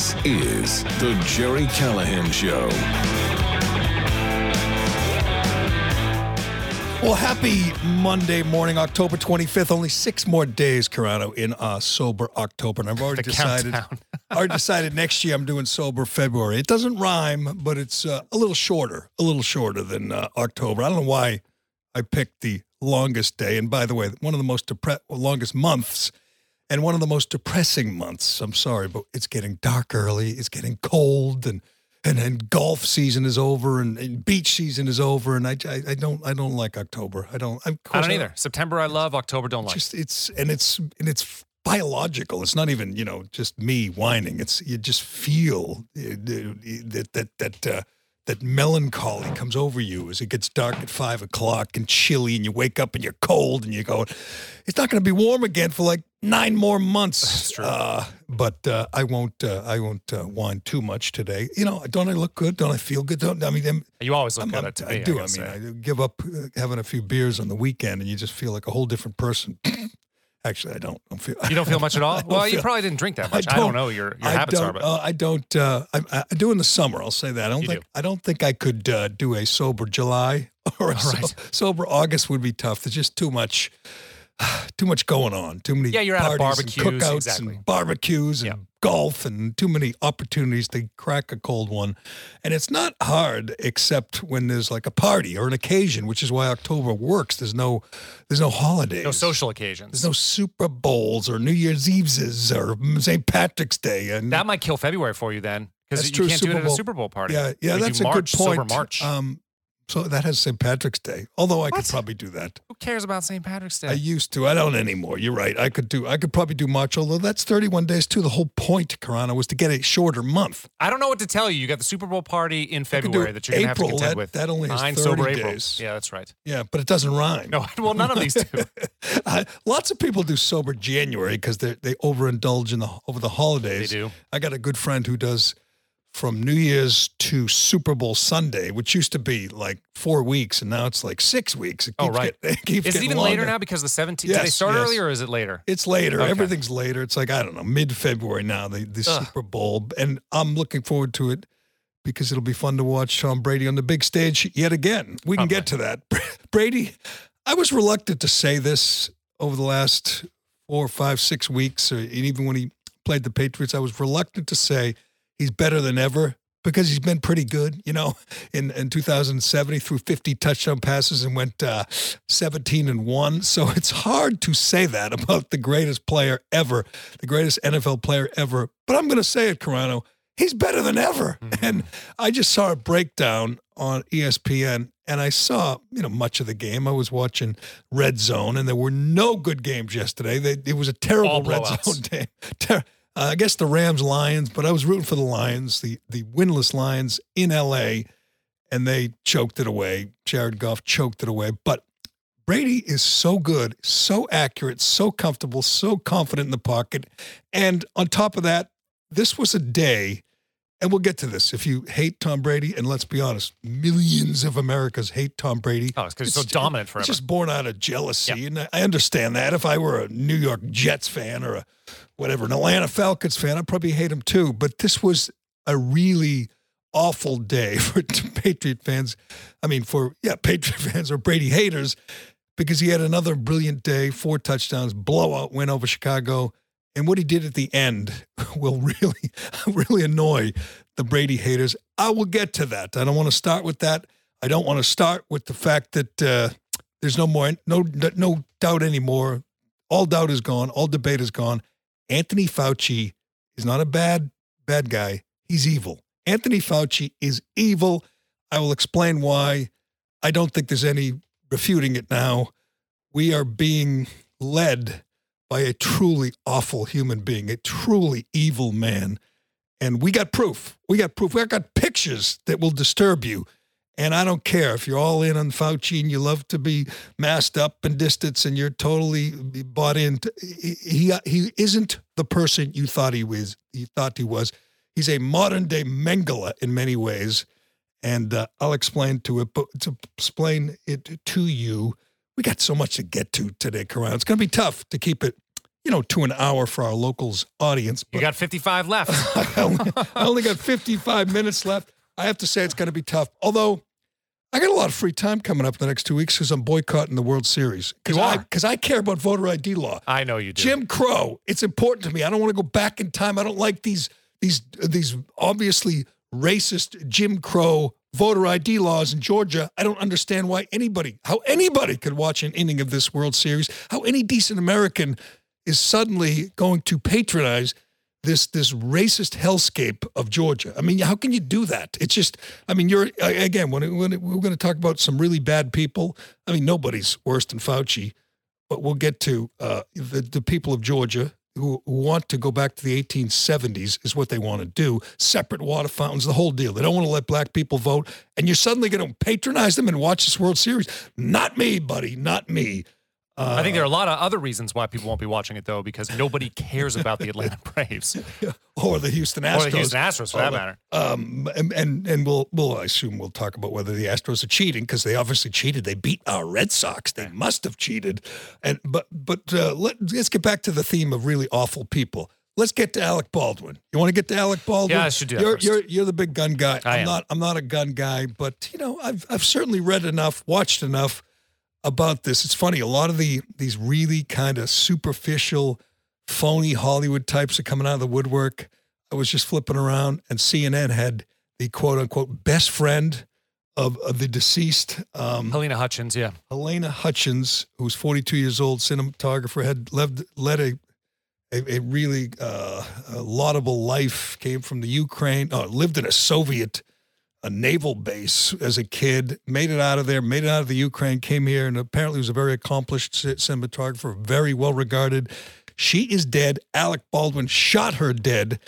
This is The Jerry Callahan Show. Well, happy Monday morning, October 25th. Only six more days, Carano, in uh, sober October. And I've already The decided. countdown. already decided next year I'm doing sober February. It doesn't rhyme, but it's uh, a little shorter, a little shorter than uh, October. I don't know why I picked the longest day. And by the way, one of the most depre- longest months and one of the most depressing months. I'm sorry, but it's getting dark early. It's getting cold and and then golf season is over and, and beach season is over and I, I, I don't I don't like October. I don't. I'm, I don't either. September I love, October don't like. just it's and it's and it's biological. It's not even you know just me whining. It's you just feel uh, that that that uh, that melancholy comes over you as it gets dark at five o'clock and chilly, and you wake up and you're cold, and you go, it's not going to be warm again for like nine more months. That's true. Uh, but uh, I won't uh, I won't uh, whine too much today. You know, don't I look good? Don't I feel good? Don't I mean? I'm, You always look I'm- good I'm- I me. do. I, gotta mean, say. I give up uh, having a few beers on the weekend, and you just feel like a whole different person. Actually, I don't. I don't feel, you don't feel much at all. I don't Well, you probably didn't drink that much. I don't, know your your I habits don't, are, but uh, I don't. Uh, I, I do in the summer. I'll say that. I don't You think. do. I don't think I could uh, do a sober July or a so- right. sober August would be tough. There's just too much. Too much going on. Too many Yeah, you're out of parties and cookouts, exactly. and barbecues, and Yeah. golf, and too many opportunities to crack a cold one. And it's not hard, except when there's like a party or an occasion, which is why October works. There's no, there's no holidays. no social occasions. There's no Super Bowls or New Year's Eve's or St. Patrick's Day. And that might kill February for you then, because you true, can't do it Super at a Super Bowl party. yeah, yeah, We that's a March, good point. March. Um, so that has St. Patrick's Day. Although I could probably do that. Who cares about St. Patrick's Day? I used to. I don't anymore. You're right. I could do. I could probably do March. Although that's 31 days too. The whole point, Karana, was to get a shorter month. I don't know what to tell you. You got the Super Bowl party in February that you're gonna have to contend That- with. that only has Nine 30 sober April. days. Yeah, that's right. Yeah, but it doesn't rhyme. No, well, none of these do. Uh, lots of people do sober January because they they overindulge in the over the holidays. They do. I got a good friend who does from New Year's to Super Bowl Sunday, which used to be like four weeks, and now it's like six weeks. It Oh, right. get- it keeps Is it even later now because the 17th? Did they Yes, start yes. earlier or is it later? It's later. Okay. Everything's later. It's like I don't know, mid February now. The the Ugh. Super Bowl, and I'm looking forward to it because it'll be fun to watch Tom Brady on the big stage yet again. We can get to that. Brady, I was reluctant to say this over the last four, five, six weeks, or and even when he played the Patriots, I was reluctant to say he's better than ever because he's been pretty good. You know, in in 2007, he threw 50 touchdown passes and went uh, 17 and one. So it's hard to say that about the greatest player ever, the greatest NFL player ever. But I'm going to say it, Carano. He's better than ever. And I just saw a breakdown on ESPN and I saw, you know, much of the game. I was watching Red Zone and there were no good games yesterday. They, it was a terrible Red. Zone game. Ter- uh, I guess the Rams Lions, but I was rooting for the Lions, the the winless Lions in LA, and they choked it away. Jared Goff choked it away. But Brady is so good, so accurate, so comfortable, so confident in the pocket. And on top of that, this was a day, and we'll get to this. If you hate Tom Brady, and let's be honest, millions of Americans hate Tom Brady. Oh, it's 'cause he's so dominant forever. It's just born out of jealousy. And I understand that. If I were a New York Jets fan or a whatever, an Atlanta Falcons fan, I'd probably hate him too. But this was a really awful day for Patriot fans. I mean, for, yeah, Patriot fans or Brady haters, because he had another brilliant day, four touchdowns, blowout win over Chicago. And what he did at the end will really, really annoy the Brady haters. I will get to that. I don't want to start with that. I don't want to start with the fact that uh, there's no more, no, no doubt anymore. All doubt is gone. All debate is gone. Anthony Fauci is not a bad, bad guy. He's evil. Anthony Fauci is evil. I will explain why. I don't think there's any refuting it now. We are being led by a truly awful human being, a truly evil man. And we got proof. We got proof. We got pictures that will disturb you. And I don't care if you're all in on Fauci and you love to be masked up and distance and you're totally bought into. He he isn't the person you thought he was. You thought he was. He's a modern day Mengele in many ways, and uh, I'll explain to it. But to explain it to you, we got so much to get to today, Karan. It's going to be tough to keep it you know, to an hour for our locals audience. You got 55 left. I, only, I only got 55 minutes left. I have to say it's going to be tough. Although I got a lot of free time coming up in the next two weeks because I'm boycotting the World Series. Because You I, are. 'cause I care about voter ID law. I know you do. Jim Crow. It's important to me. I don't want to go back in time. I don't like these these these obviously racist Jim Crow voter ID laws in Georgia. I don't understand why anybody, how anybody could watch an inning of this World Series, how any decent American is suddenly going to patronize this this racist hellscape of Georgia. I mean, how can you do that? It's just, I mean, you're again when, when we're going to talk about some really bad people. I mean, nobody's worse than Fauci, but we'll get to uh, the the people of Georgia who want to go back to the 1870s is what they want to do. Separate water fountains, the whole deal. They don't want to let black people vote, and you're suddenly going to patronize them and watch this World Series. Not me, buddy. Not me. Uh, I think there are a lot of other reasons why people won't be watching it though, because nobody cares about the Atlanta Braves or the Houston Astros. or the Houston Astros, for that matter. Um, and and, and we'll, we'll, I assume we'll talk about whether the Astros are cheating because they obviously cheated. They beat our Red Sox. They must have cheated. And but but uh, let, let's get back to the theme of really awful people. Let's get to Alec Baldwin. You want to get to Alec Baldwin? Yeah, I should do that You're first. you're you're the big gun guy. I am am. not. I'm not a gun guy, but you know, I've I've certainly read enough, watched enough about this. It's funny. A lot of the these really kind of superficial, phony Hollywood types are coming out of the woodwork. I was just flipping around, and CNN had the quote unquote best friend of, of the deceased, um, Helena Hutchins, yeah. Helena Hutchins, who's 42 years old, cinematographer, had led, led a a, a really uh, a laudable life. Came from the Ukraine, uh, lived in a Soviet a naval base as a kid, made it out of there, made it out of the Ukraine, came here, and apparently was a very accomplished cinematographer, very well regarded. She is dead. Alec Baldwin shot her dead.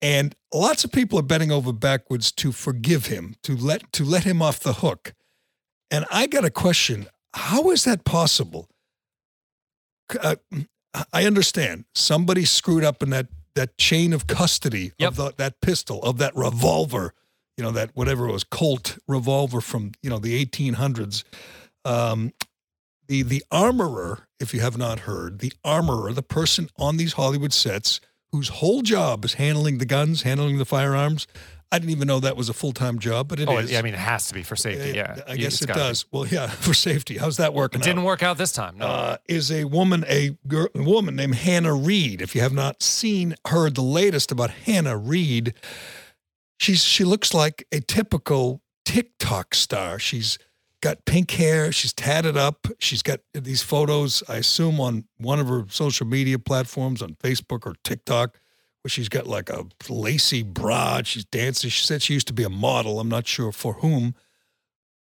And lots of people are bending over backwards to forgive him, to let to let him off the hook. And I got a question: How is that possible? Uh, I understand somebody screwed up in that that chain of custody Yep. of the, that pistol, of that revolver, you know, that whatever it was, Colt revolver from you know the 1800s. Um, the the armorer, if you have not heard, the armorer, the person on these Hollywood sets whose whole job is handling the guns, handling the firearms. I didn't even know that was a full time job, but it is. Oh, yeah, I mean, it has to be for safety. Yeah, I You- guess it gotta be. does. Well, yeah, for safety. How's that working? It didn't out? work out this time. No. uh, is a woman, a girl, a woman named Hannah Reed. If you have not seen, heard the latest about Hannah Reed, she's she looks like a typical TikTok star. She's got pink hair. She's tatted up. She's got these photos. I assume on one of her social media platforms, on Facebook or TikTok, where she's got like a lacy bra. She's dancing. She said she used to be a model. I'm not sure for whom.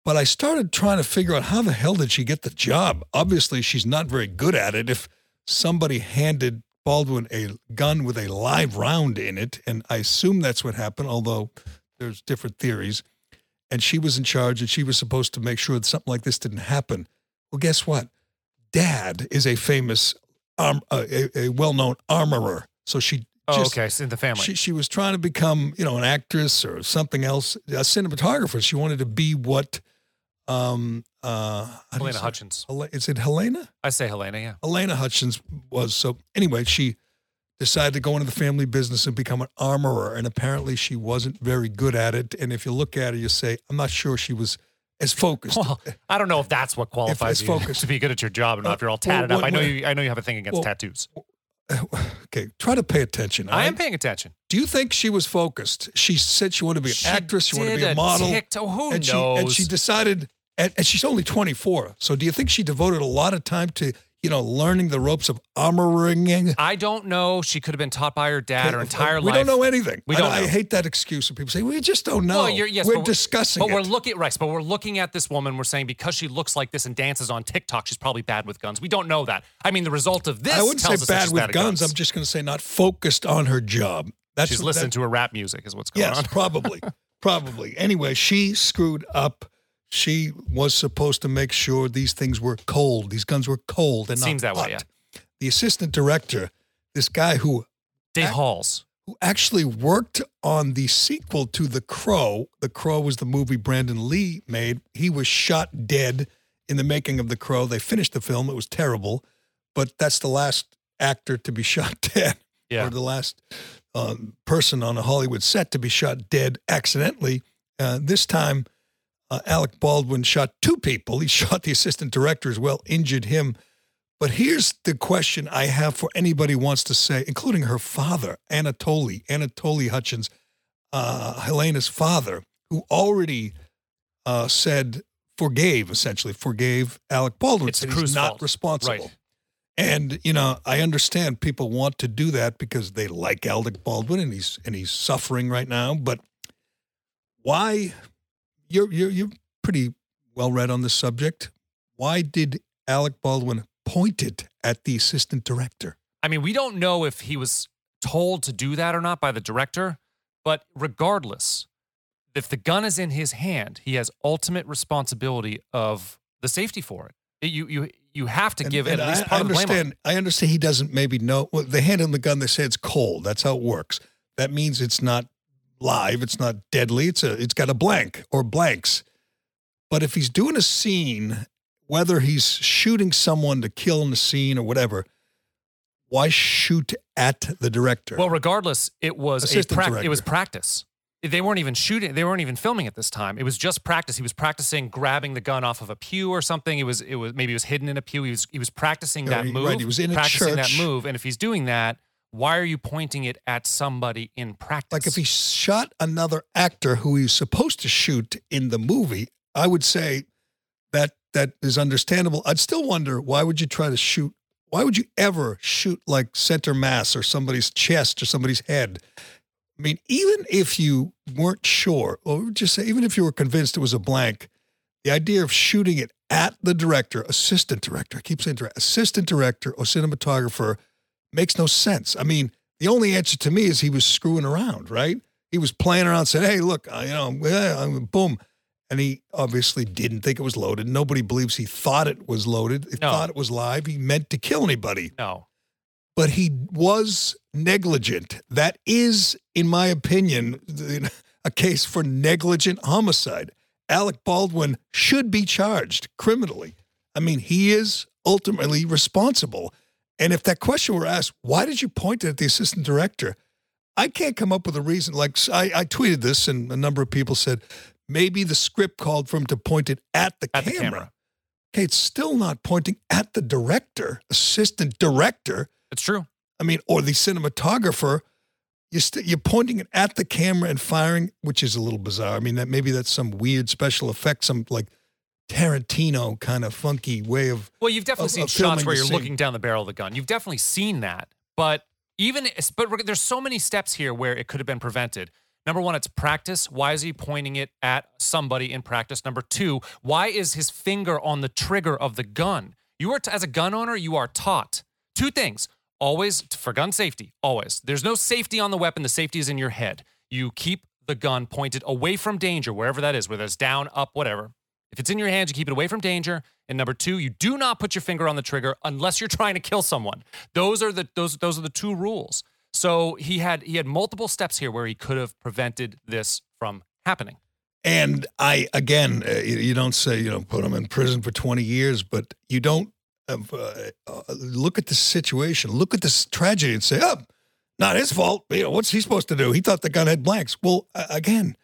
But I started trying to figure out how the hell did she get the job? Obviously, she's not very good at it. If somebody handed Baldwin a gun with a live round in it, and I assume that's what happened, although there's different theories, and she was in charge and she was supposed to make sure that something like this didn't happen. Well, guess what? Dad is a famous, uh, a, a well-known armorer. So she oh, just okay. It's in the family. she, she was trying to become, you know, an actress or something else, a cinematographer. She wanted to be what, um, uh, how do you Helena say- Hutchins. Hel- Is it Helena? I say Helena, yeah. Helena Hutchins was. So anyway, she decided to go into the family business and become an armorer. And apparently she wasn't very good at it. And if you look at her, you say, I'm not sure she was as focused. Well, I don't know if that's what qualifies you to be good at your job or not. Uh, if you're all well, tatted up, what- I know you. I know you have a thing against well, tattoos. okay, try to pay attention. I am paying attention. Do you think she was focused? She said she wanted to be an She actress. She wanted to be a model. TikTok- who and knows? She, and she decided, and, and she's only 24. So do you think she devoted a lot of time to, you know, learning the ropes of armoring? I don't know. She could have been taught by her dad her entire we life. don't know anything. We I- don't I, know. hate that excuse when people say, we just don't know. Well, yes, we're but discussing But it. we're looking right. But we're looking at this woman. We're saying because she looks like this and dances on TikTok, she's probably bad with guns. We don't know that. I mean, the result of this I wouldn't say bad with bad at guns. I'm just going to say not focused on her job. That's she's listening that- to her rap music, is what's going Yes, on. probably. probably. Anyway, she screwed up. She was supposed to make sure these things were cold. These guns were cold and not Seems that way, yeah. The assistant director, this guy who Dave Ac- Halls. who actually worked on the sequel to The Crow. The Crow was the movie Brandon Lee made. He was shot dead in the making of The Crow. They finished the film. It was terrible, but that's the last actor to be shot dead, Yeah. or the last um, person on a Hollywood set to be shot dead accidentally. Uh, this time, uh, Alec Baldwin shot two people. He shot the assistant director as well, injured him. But here's the question I have for anybody who wants to say, including her father, Anatoly, Anatoly Hutchins, uh, Helena's father, who already uh, said forgave, essentially forgave Alec Baldwin. It's the he's not fault. responsible. Right. And you know, I understand people want to do that because they like Alec Baldwin and he's and he's suffering right now. But why? You're you're you're pretty well read on the subject. Why did Alec Baldwin point it at the assistant director? I mean, we don't know if he was told to do that or not by the director, but regardless, if the gun is in his hand, he has ultimate responsibility of the safety for it. You you you have to And- give and at least I, part I of the blame. understand. I understand he does't maybe know. Well, they hand him the gun. They say it's cold. That's how it works. That means it's not live. It's not deadly. It's a. It's got a blank or blanks. But if he's doing a scene, whether he's shooting someone to kill in the scene or whatever, why shoot at the director? Well, regardless, it was a prac- it was practice. They weren't even shooting. They weren't even filming at this time. It was just practice. He was practicing grabbing the gun off of a pew or something. It was it was maybe it was hidden in a pew. He was he was practicing that move. right, he was in practicing that move. And if he's doing that, why are you pointing it at somebody in practice? Like if he shot another actor who he's supposed to shoot in the movie, I would say that that is understandable. I'd still wonder why would you try to shoot? Why would you ever shoot like center mass or somebody's chest or somebody's head? I mean, even if you weren't sure, or just say even if you were convinced it was a blank, the idea of shooting it at the director, assistant director, I keep saying director, assistant director or cinematographer makes no sense. I mean, the only answer to me is he was screwing around, right? He was playing around, said, "Hey, look, I, you know, boom," and he obviously didn't think it was loaded. Nobody believes he thought it was loaded. He No. thought it was live. He meant to kill anybody, no. but he was negligent. That is, in my opinion, a case for negligent homicide. Alec Baldwin should be charged criminally. I mean, he is ultimately responsible. And if that question were asked, why did you point it at the assistant director? I can't come up with a reason. Like I, I tweeted this, and a number of people said maybe the script called for him to point it at the, At the camera. camera. Okay, it's still not pointing at the director, assistant director. It's true. I mean, or the cinematographer. You're, st- you're pointing it at the camera and firing, which is a little bizarre. I mean, that maybe that's some weird special effect, some like Tarantino kind of funky way of. Well, you've definitely of- seen of shots where you're scene. looking down the barrel of the gun. You've definitely seen that. But even but there's so many steps here where it could have been prevented. Number one, it's practice. Why is he pointing it at somebody in practice? Number two, why is his finger on the trigger of the gun? You are t- as a gun owner, you are taught two things. Always for gun safety, always. There's no safety on the weapon. The safety is in your head. You keep the gun pointed away from danger, wherever that is, whether it's down, up, whatever. If it's in your hands, you keep it away from danger. And number two, you do not put your finger on the trigger unless you're trying to kill someone. Those are the those those are the two rules. So he had he had multiple steps here where he could have prevented this from happening. And I, again, uh, you, don't say, you know, put him in prison for 20 years, but you don't uh, uh, look at the situation, look at this tragedy and say, oh, not his fault. You know, what's he supposed to do? He thought the gun had blanks. Well, uh, again,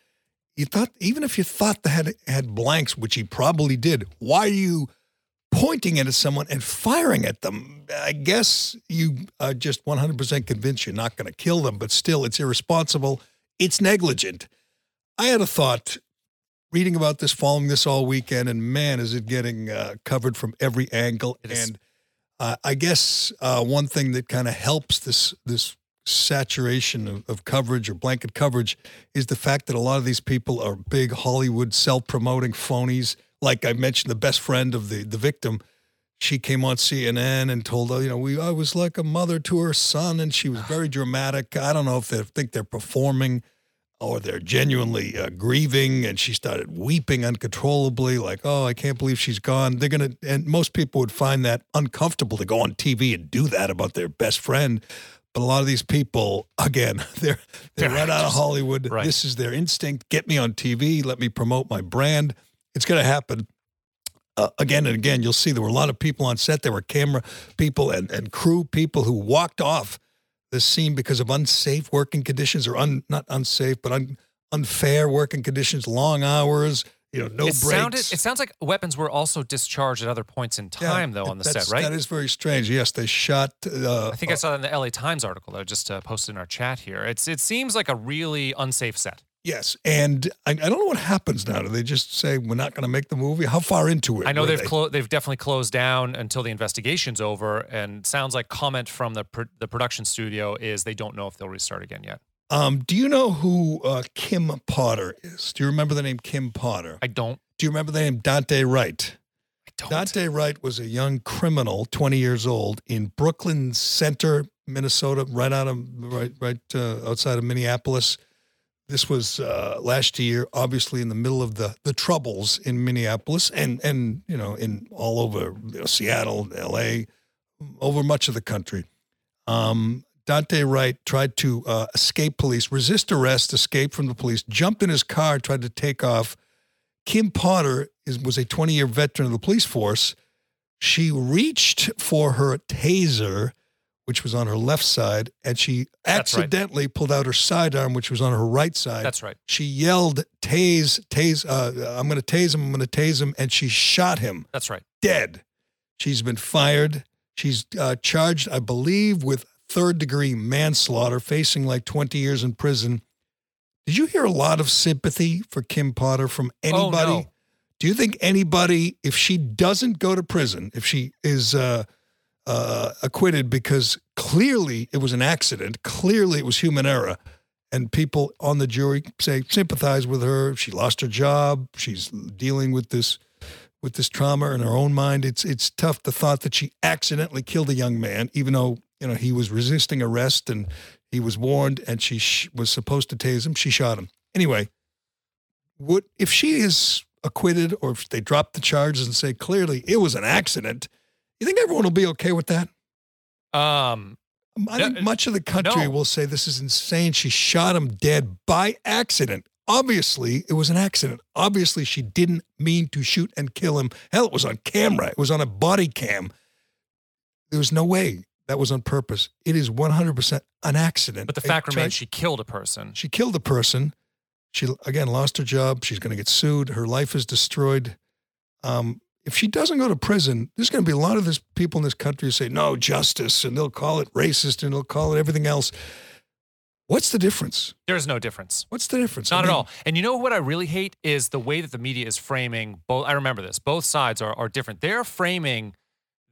you thought, even if you thought the had had blanks, which he probably did, why are you pointing it at someone and firing at them? I guess you are just 100% convinced you're not going to kill them, but still, it's irresponsible. It's negligent. I had a thought reading about this, following this all weekend, and man, is it getting uh, covered from every angle. And uh, I guess uh, one thing that kind of helps this this saturation of, of coverage or blanket coverage is the fact that a lot of these people are big Hollywood self-promoting phonies. Like I mentioned, the best friend of the the victim, she came on CNN and told, oh, you know, we I was like a mother to her son, and she was very dramatic. I don't know if they think they're performing or they're genuinely uh, grieving and she started weeping uncontrollably like oh i can't believe she's gone they're gonna and most people would find that uncomfortable to go on tv and do that about their best friend but a lot of these people again they're they're right out of hollywood. Right. this is their instinct. Get me on tv let me promote my brand. It's gonna happen. Uh, again and again, you'll see there were a lot of people on set. There were camera people and, and crew people who walked off the scene because of unsafe working conditions or un, not unsafe, but un, unfair working conditions, long hours, you know, no it breaks. Sounded, it sounds like weapons were also discharged at other points in time, yeah, though, on the set, right? That is very strange. Yes, they shot. Uh, I think uh, I saw that in the LA Times article that I just uh, posted in our chat here. It's It seems like a really unsafe set. Yes, and I, I, don't know what happens now. Do they just say we're not going to make the movie? How far into it? I know they've they? Clo- they've definitely closed down until the investigation's over, and sounds like comment from the pr- the production studio is they don't know if they'll restart again yet. Um, do you know who uh, Kim Potter is? Do you remember the name Kim Potter? I don't. Do you remember the name Daunte Wright? I don't. Daunte Wright was a young criminal, 20 years old, in Brooklyn Center, Minnesota, right out of right right uh, outside of Minneapolis this was uh, last year, obviously in the middle of the the troubles in Minneapolis and and you know in all over you know, Seattle, L.A., over much of the country. Um, Daunte Wright tried to uh, escape police, resist arrest, escape from the police, jumped in his car, tried to take off. Kim Potter is, was a 20 year veteran of the police force. She reached for her taser which was on her left side, and she accidentally right. pulled out her sidearm, which was on her right side. That's right. She yelled, "Tase, tase! Uh, I'm going to tase him! I'm going to tase him!" And she shot him. That's right. Dead. She's been fired. She's uh, charged, I believe, with third degree manslaughter, facing like 20 years in prison. Did you hear a lot of sympathy for Kim Potter from anybody? Oh, no. Do you think anybody, if she doesn't go to prison, if she is uh, uh, acquitted because clearly it was an accident. Clearly it was human error. And people on the jury say sympathize with her. She lost her job. She's dealing with this with this trauma in her own mind. It's it's tough the thought that she accidentally killed a young man, even though you know he was resisting arrest and he was warned, and she sh- was supposed to tase him. She shot him anyway. Would if she is acquitted, or if they drop the charges and say clearly it was an accident, you think everyone will be okay with that? Um, I think much of the country no. will say this is insane. She shot him dead by accident. Obviously, it was an accident. Obviously, she didn't mean to shoot and kill him. Hell, it was on camera. It was on a body cam. There was no way that was on purpose. It is 100% an accident. But the fact remains she killed a person. She killed a person. She, again, lost her job. She's going to get sued. Her life is destroyed. Um, if she doesn't go to prison, there's going to be a lot of this people in this country who say no justice, and they'll call it racist, and they'll call it everything else. What's the difference? There's no difference. What's the difference? Not I mean, at all. And you know what I really hate is the way that the media is framing both. I remember this. Both sides are are different. They're framing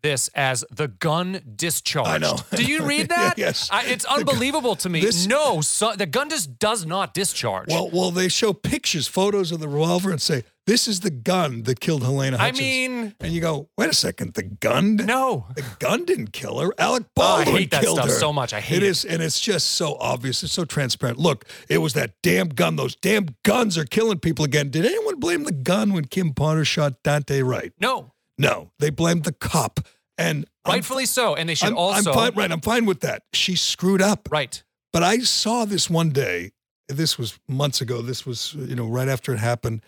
this as the gun discharged. I know. Do you read that? yes. I, it's unbelievable to me. This, no, so, the gun just does not discharge. Well, well, they show pictures, photos of the revolver, and say this is the gun that killed Helena Hutchins. I mean, and you go, wait a second, the gun? No, the gun didn't kill her. Alec Baldwin oh, I hate that killed stuff her. so much. I hate it. It is, and it's just so obvious. It's so transparent. Look, it was that damn gun. Those damn guns are killing people again. Did anyone blame the gun when Kim Potter shot Daunte Wright? No. No, they blamed the cop. And rightfully I'm, so, and they should I'm, also. I'm fine, right, I'm fine with that. She screwed up. Right. But I saw this one day. This was months ago. This was you know right after it happened,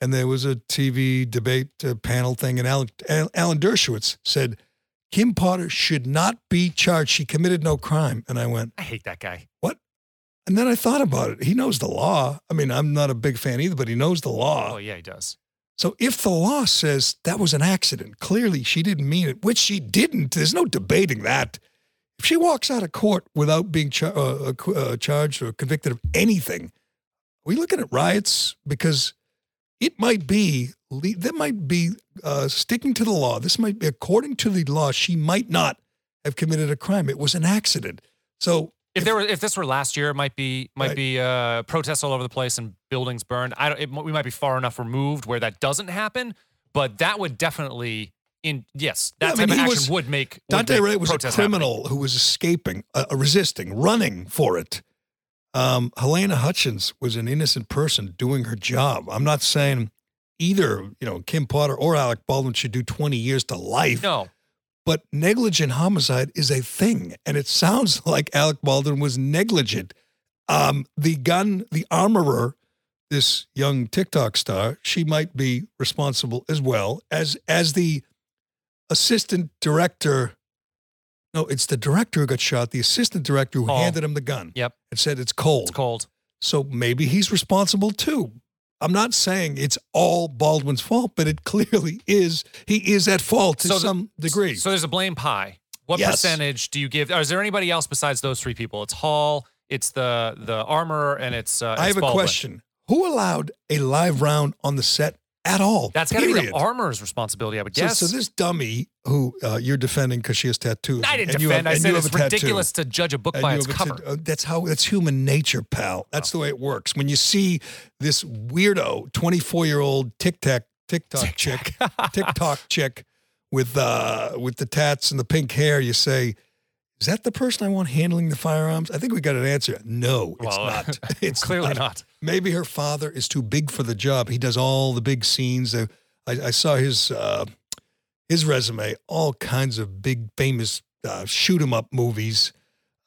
and there was a TV debate uh, panel thing, and Alan, Alan Dershowitz said Kim Potter should not be charged. She committed no crime. And I went, I hate that guy. What? And then I thought about it. He knows the law. I mean, I'm not a big fan either, but he knows the law. Oh yeah, he does. So if the law says that was an accident, clearly she didn't mean it, which she didn't. There's no debating that. If she walks out of court without being char- uh, uh, uh charged or convicted of anything, are we looking at riots? Because it might be that might be uh, sticking to the law. This might be according to the law. She might not have committed a crime. It was an accident. So if there were, if this were last year, it might be might right. be uh, protests all over the place and buildings burned. I don't. It, we might be far enough removed where that doesn't happen, but that would definitely. In yes, that yeah, type I mean, of action was, would make Daunte Wright was a criminal happening. who was escaping, uh, resisting, running for it. Um, Halyna Hutchins was an innocent person doing her job. I'm not saying either, you know, Kim Potter or Alec Baldwin should do 20 years to life. No, but negligent homicide is a thing. And it sounds like Alec Baldwin was negligent. Um, the gun, the armorer, this young TikTok star, she might be responsible as well as as the assistant director. No, it's the director who got shot. The assistant director who Oh. handed him the gun Yep. and said it's cold. It's cold. So maybe he's responsible too. I'm not saying it's all Baldwin's fault, but it clearly is. He is at fault to So the- some degree. So there's a blame pie. What Yes. percentage do you give? Or is there anybody else besides those three people? It's Hall, it's the the armorer, and it's. Uh, I it's have a question. Who allowed a live round on the set at all? That's got to be the armorer's responsibility, I would So, guess. so this dummy who uh, you're defending because she has tattoos. I didn't and you defend. have- I said it's ridiculous to judge a book by its cover. tat- uh, that's how that's human nature, pal. That's the way it works. When you see this weirdo 24 year old TikTok TikTok chick, TikTok chick with uh with the tats and the pink hair, you say, "Is that the person I want handling the firearms?" I think we got an answer. No, it's Well, not. It's Clearly not. Maybe her father is too big for the job. He does all the big scenes. I, I saw his uh, his resume, all kinds of big famous uh, shoot 'em up movies.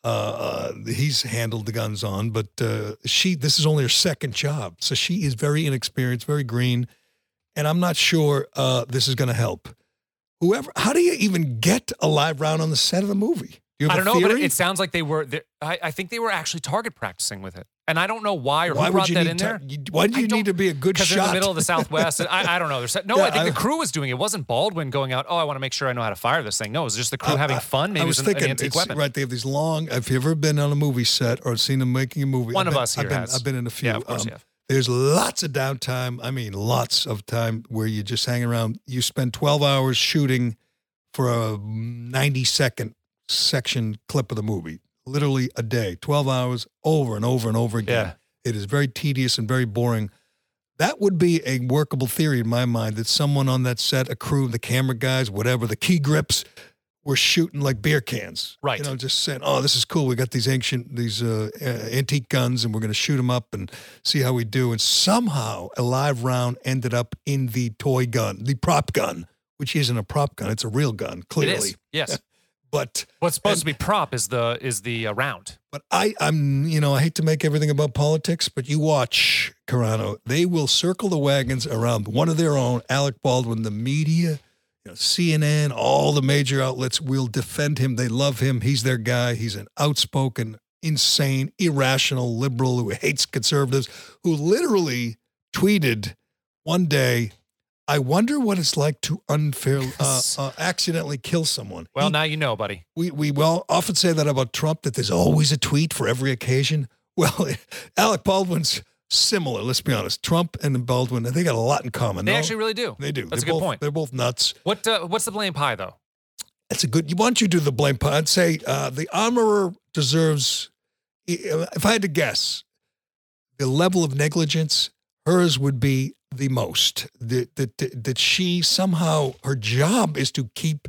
Uh, uh, he's handled the guns on, but uh, she this is only her second job, so she is very inexperienced, very green, and I'm not sure uh, this is going to help. Whoever, how do you even get a live round on the set of the movie? Do I don't know, but it sounds like they were. I, I think they were actually target practicing with it, and I don't know why or why who would brought you that in ti- there. you- Why do you need to be a good Because shot? they're in the middle of the Southwest. and I, I don't know. There's no. Yeah, I think I- the crew was doing it. It wasn't Baldwin going out. Oh, I want to make sure I know how to fire this thing. No, it was just the crew having fun. Maybe I it was was an, an antique weapon. right? They have these long. Have you ever been on a movie set or seen them making a movie? One I've of been- us I've here been, has. I've been in a few. Yeah, of course Um, you have. There's lots of downtime. I mean, lots of time where you just hang around. You spend 12 hours shooting for a 90 second section clip of the movie. Literally a day, 12 hours over and over and over again. Yeah. It is very tedious and very boring. That would be a workable theory in my mind that someone on that set, a crew, the camera guys, whatever, the key grips, were shooting like beer cans. Right. You know, just saying, oh, this is cool. We got these ancient, these uh, uh, antique guns and we're going to shoot them up and see how we do. And somehow a live round ended up in the toy gun, the prop gun, which isn't a prop gun. It's a real gun, clearly. is. Yes. But What's supposed And- to be prop is the is the uh, round. But I, I'm, you know, I hate to make everything about politics, but you watch Carano. They will circle the wagons around one of their own, Alec Baldwin. The media, you know, CNN, all the major outlets will defend him. They love him. He's their guy. He's an outspoken, insane, irrational liberal who hates conservatives, who literally tweeted one day. I wonder what it's like to unfairly, uh, uh, accidentally kill someone. Well, He- now you know, buddy. we we well often say that about Trump that there's always a tweet for every occasion. Well, Alec Baldwin's similar. Let's be honest. Trump and Baldwin they got a lot in common. They No, actually really do. they do. That's They're a good both, point. They're both nuts. What uh, what's the blame pie though? That's a good. Why don't you do the blame? part? I'd say uh, the armorer deserves. If I had to guess, the level of negligence, hers would be the most. That that that- she somehow her job is to keep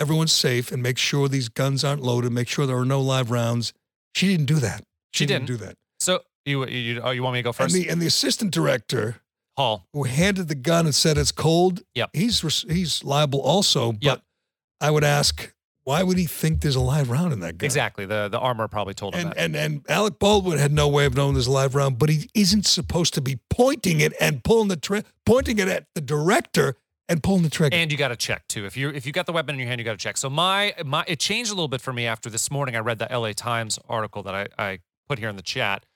everyone safe and make sure these guns aren't loaded, make sure there are no live rounds. She didn't do that. She didn't do that. So you you oh, you want me to go first? And the and the assistant director Hall. who handed the gun and said it's cold. Yep. He's he's liable also. But Yep. I would ask, why would he think there's a live round in that gun? Exactly. The the armor probably told him And, that. and and Alec Baldwin had no way of knowing there's a live round, but he isn't supposed to be pointing it and pulling the tri- pointing it at the director and pulling the trigger. And you got to check too. If you if you got the weapon in your hand, you got to check. So my my it changed a little bit for me after this morning. I read the L.A. Times article that I, I put here in the chat.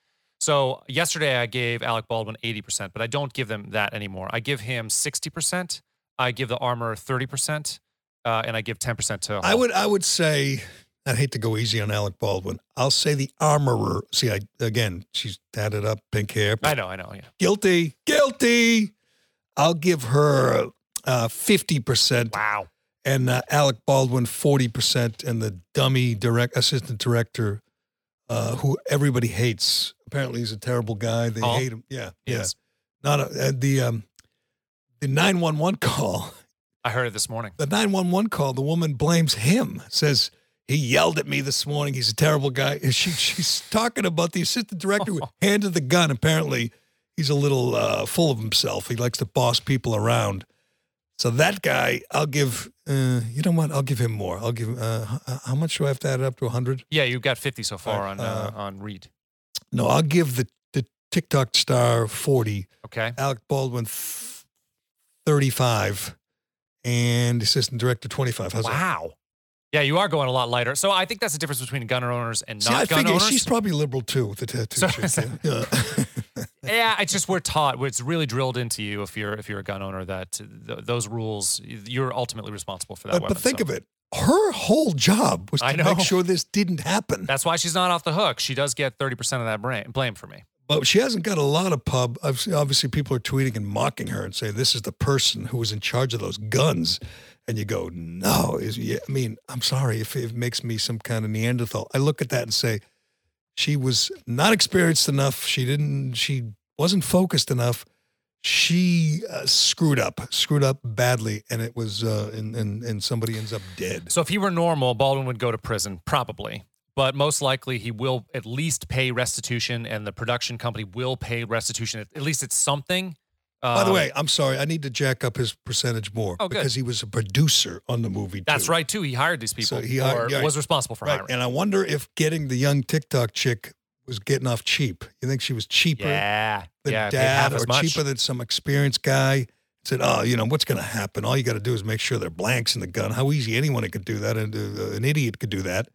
So yesterday I gave Alec Baldwin eighty percent, but I don't give them that anymore. I give him sixty percent. I give the armor thirty percent, uh, and I give ten percent to. I would I would say I'd hate to go easy on Alec Baldwin. I'll say the armorer. See, I again, she's tatted up, pink hair. I know. I know. Yeah. Guilty, guilty. I'll give her uh, fifty percent, Wow. and uh, Alec Baldwin forty percent, and the dummy direct assistant director, uh, who everybody hates. Apparently, he's a terrible guy. They Hall? hate him. Yeah, yeah. Yes. Not a, uh, the um, the nine one one call. I heard it this morning. The nine one one call. The woman blames him. Says he yelled at me this morning. He's a terrible guy. She she's talking about the assistant director who handed the gun. Apparently, he's a little uh, full of himself. He likes to boss people around. So that guy, I'll give. Uh, you know what? I'll give him more. I'll give. Uh, how much do I have to add it up to? hundred? Yeah, you've got fifty so far on uh, uh, on Reed. No, I'll give the the TikTok star 40, Okay. Alec Baldwin th- 35, and assistant director 25. How's that? Wow. Yeah, you are going a lot lighter. So I think that's the difference between gun owners and See, not I gun owners. she's probably liberal too with the tattoo. So- yeah. Yeah. it's just we're taught. It's really drilled into you if you're if you're a gun owner that th- those rules you're ultimately responsible for that but, weapon. but think so. of it. Her whole job was to make sure this didn't happen. That's why she's not off the hook. She does get thirty percent of that blame for me. But she hasn't got a lot of pub. Obviously, people are tweeting and mocking her and saying this is the person who was in charge of those guns. And you go, no. Is yeah, I mean, I'm sorry if it makes me some kind of Neanderthal. I look at that and say, she was not experienced enough. She didn't. She wasn't focused enough. She uh, screwed up, screwed up badly, and it was, uh, and, and and somebody ends up dead. So if he were normal, Baldwin would go to prison, probably. But most likely, he will at least pay restitution, and the production company will pay restitution. At, least it's something. By the Um, way, I'm sorry. I need to jack up his percentage more Oh, because he was a producer on the movie. that's right too. He hired these people, So he hired- or yeah, was responsible for Right. hiring. And I wonder if getting the young TikTok chick was getting off cheap. You think she was cheaper yeah, than yeah, dad or much. cheaper than some experienced guy? Said, oh, you know, what's going to happen? All you got to do is make sure there are blanks in the gun. How easy anyone could do that. And uh, an idiot could do that.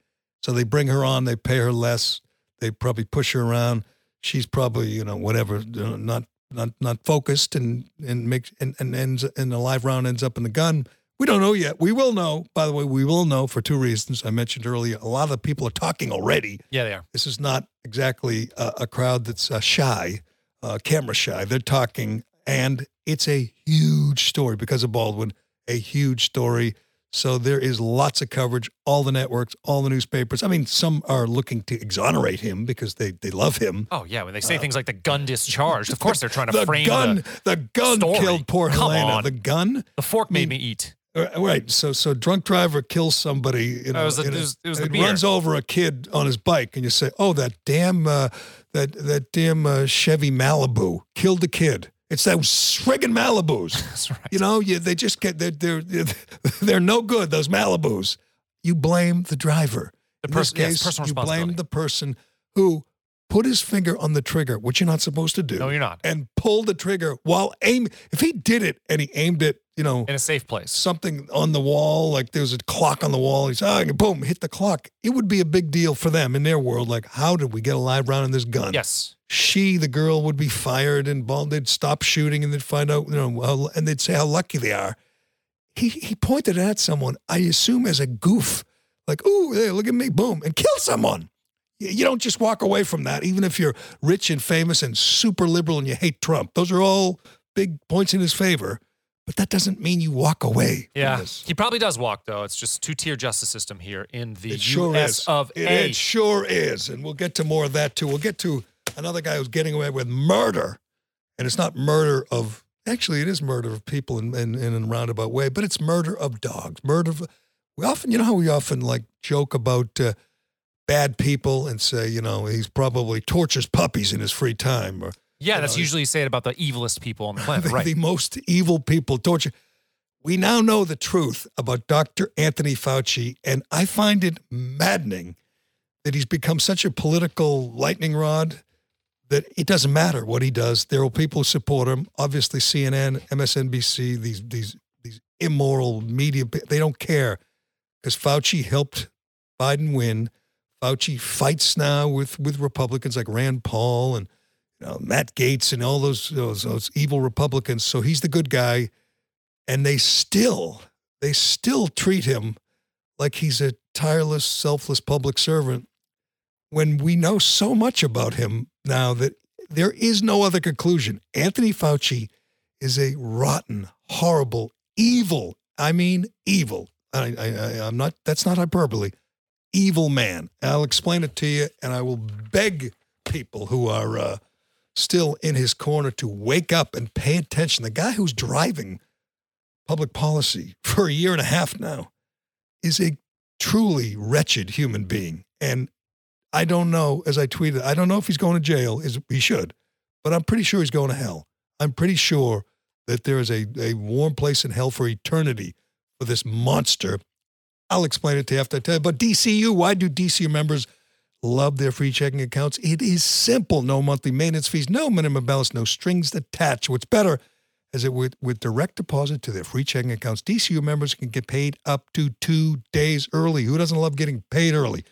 So they bring her on. They pay her less. They probably push her around. She's probably, you know, whatever, not not not focused and and makes and and ends and the live round ends up in the gun. We don't know yet. We will know. By the way, we will know for two reasons. I mentioned earlier. A lot of the people are talking already. yeah, they are. This is not exactly a, a crowd that's uh, shy, uh, camera shy. They're talking, and it's a huge story because of Baldwin. A huge story. So there is lots of coverage. All the networks, all the newspapers. I mean, some are looking to exonerate him because they they love him. Oh yeah, when they say things like the gun discharged, of course they're trying to Uh, the frame gun, the, the gun story. killed poor Come Helena. on. The gun. the fork made mean, me eat. Uh, Right. So so drunk driver kills somebody. You know, it was a- it was- it was beer. runs over a kid on his bike, and you say, "Oh, that damn uh, that that damn uh, Chevy Malibu killed the kid." It's those friggin' Malibus. That's right. You know, you, they just get they're, they're they're no good. Those Malibus. You blame the driver. The person, yes, personal you blame the person who put his finger on the trigger, which you're not supposed to do no, you're not. and pull the trigger while aiming. If he did it and he aimed it, you know, In a safe place. something on the wall, like there's a clock on the wall, he's ah, boom, hit the clock. It would be a big deal for them in their world. Like, how did we get a live round in this gun? Yes. She, the girl, would be fired and ball. They'd stop shooting and they'd find out, you know, how, and they'd say how lucky they are. He he pointed at someone, I assume as a goof, like, ooh, hey, look at me, boom, and kill someone. You don't just walk away from that, even if you're rich and famous and super liberal and you hate Trump. Those are all big points in his favor, but that doesn't mean you walk away. from Yeah. He probably does walk though. It's just two tier justice system here in the It U.S. of It, A. it sure is, and we'll get to more of that too. We'll get to another guy who's getting away with murder, and it's not murder of. Actually, it is murder of people in, in, in a roundabout way, but it's murder of dogs. Murder of. We often, you know, how we often like joke about uh, bad people and say, you know, he's probably tortures puppies in his free time, or yeah, that's know, usually say it about the evilest people on the planet, the, right? the most evil people torture. We now know the truth about Dr. Anthony Fauci, and I find it maddening that he's become such a political lightning rod that it doesn't matter what he does. There are people who support him. Obviously, CNN, MSNBC, these these these immoral media, they don't care because Fauci helped Biden win. Fauci fights now with with Republicans like Rand Paul and you know, Matt Gaetz and all those, those those evil Republicans. So he's the good guy, and they still they still treat him like he's a tireless, selfless public servant. When we know so much about him now that there is no other conclusion. Anthony Fauci is a rotten, horrible, evil. I mean, evil. I, I, I'm not. That's not hyperbole. Evil man. I'll explain it to you, and I will beg people who are uh, still in his corner to wake up and pay attention. The guy who's driving public policy for a year and a half now is a truly wretched human being. And I don't know, as I tweeted, I don't know if he's going to jail. Is he should, but I'm pretty sure he's going to hell. I'm pretty sure that there is a, a warm place in hell for eternity for this monster. I'll explain it to you after I tell you. But DCU, why do DCU members love their free checking accounts. It is simple. No monthly maintenance fees, no minimum balance, no strings attached. What's better is that with, with direct deposit to their free checking accounts, DCU members can get paid up to two days early. Who doesn't love getting paid early?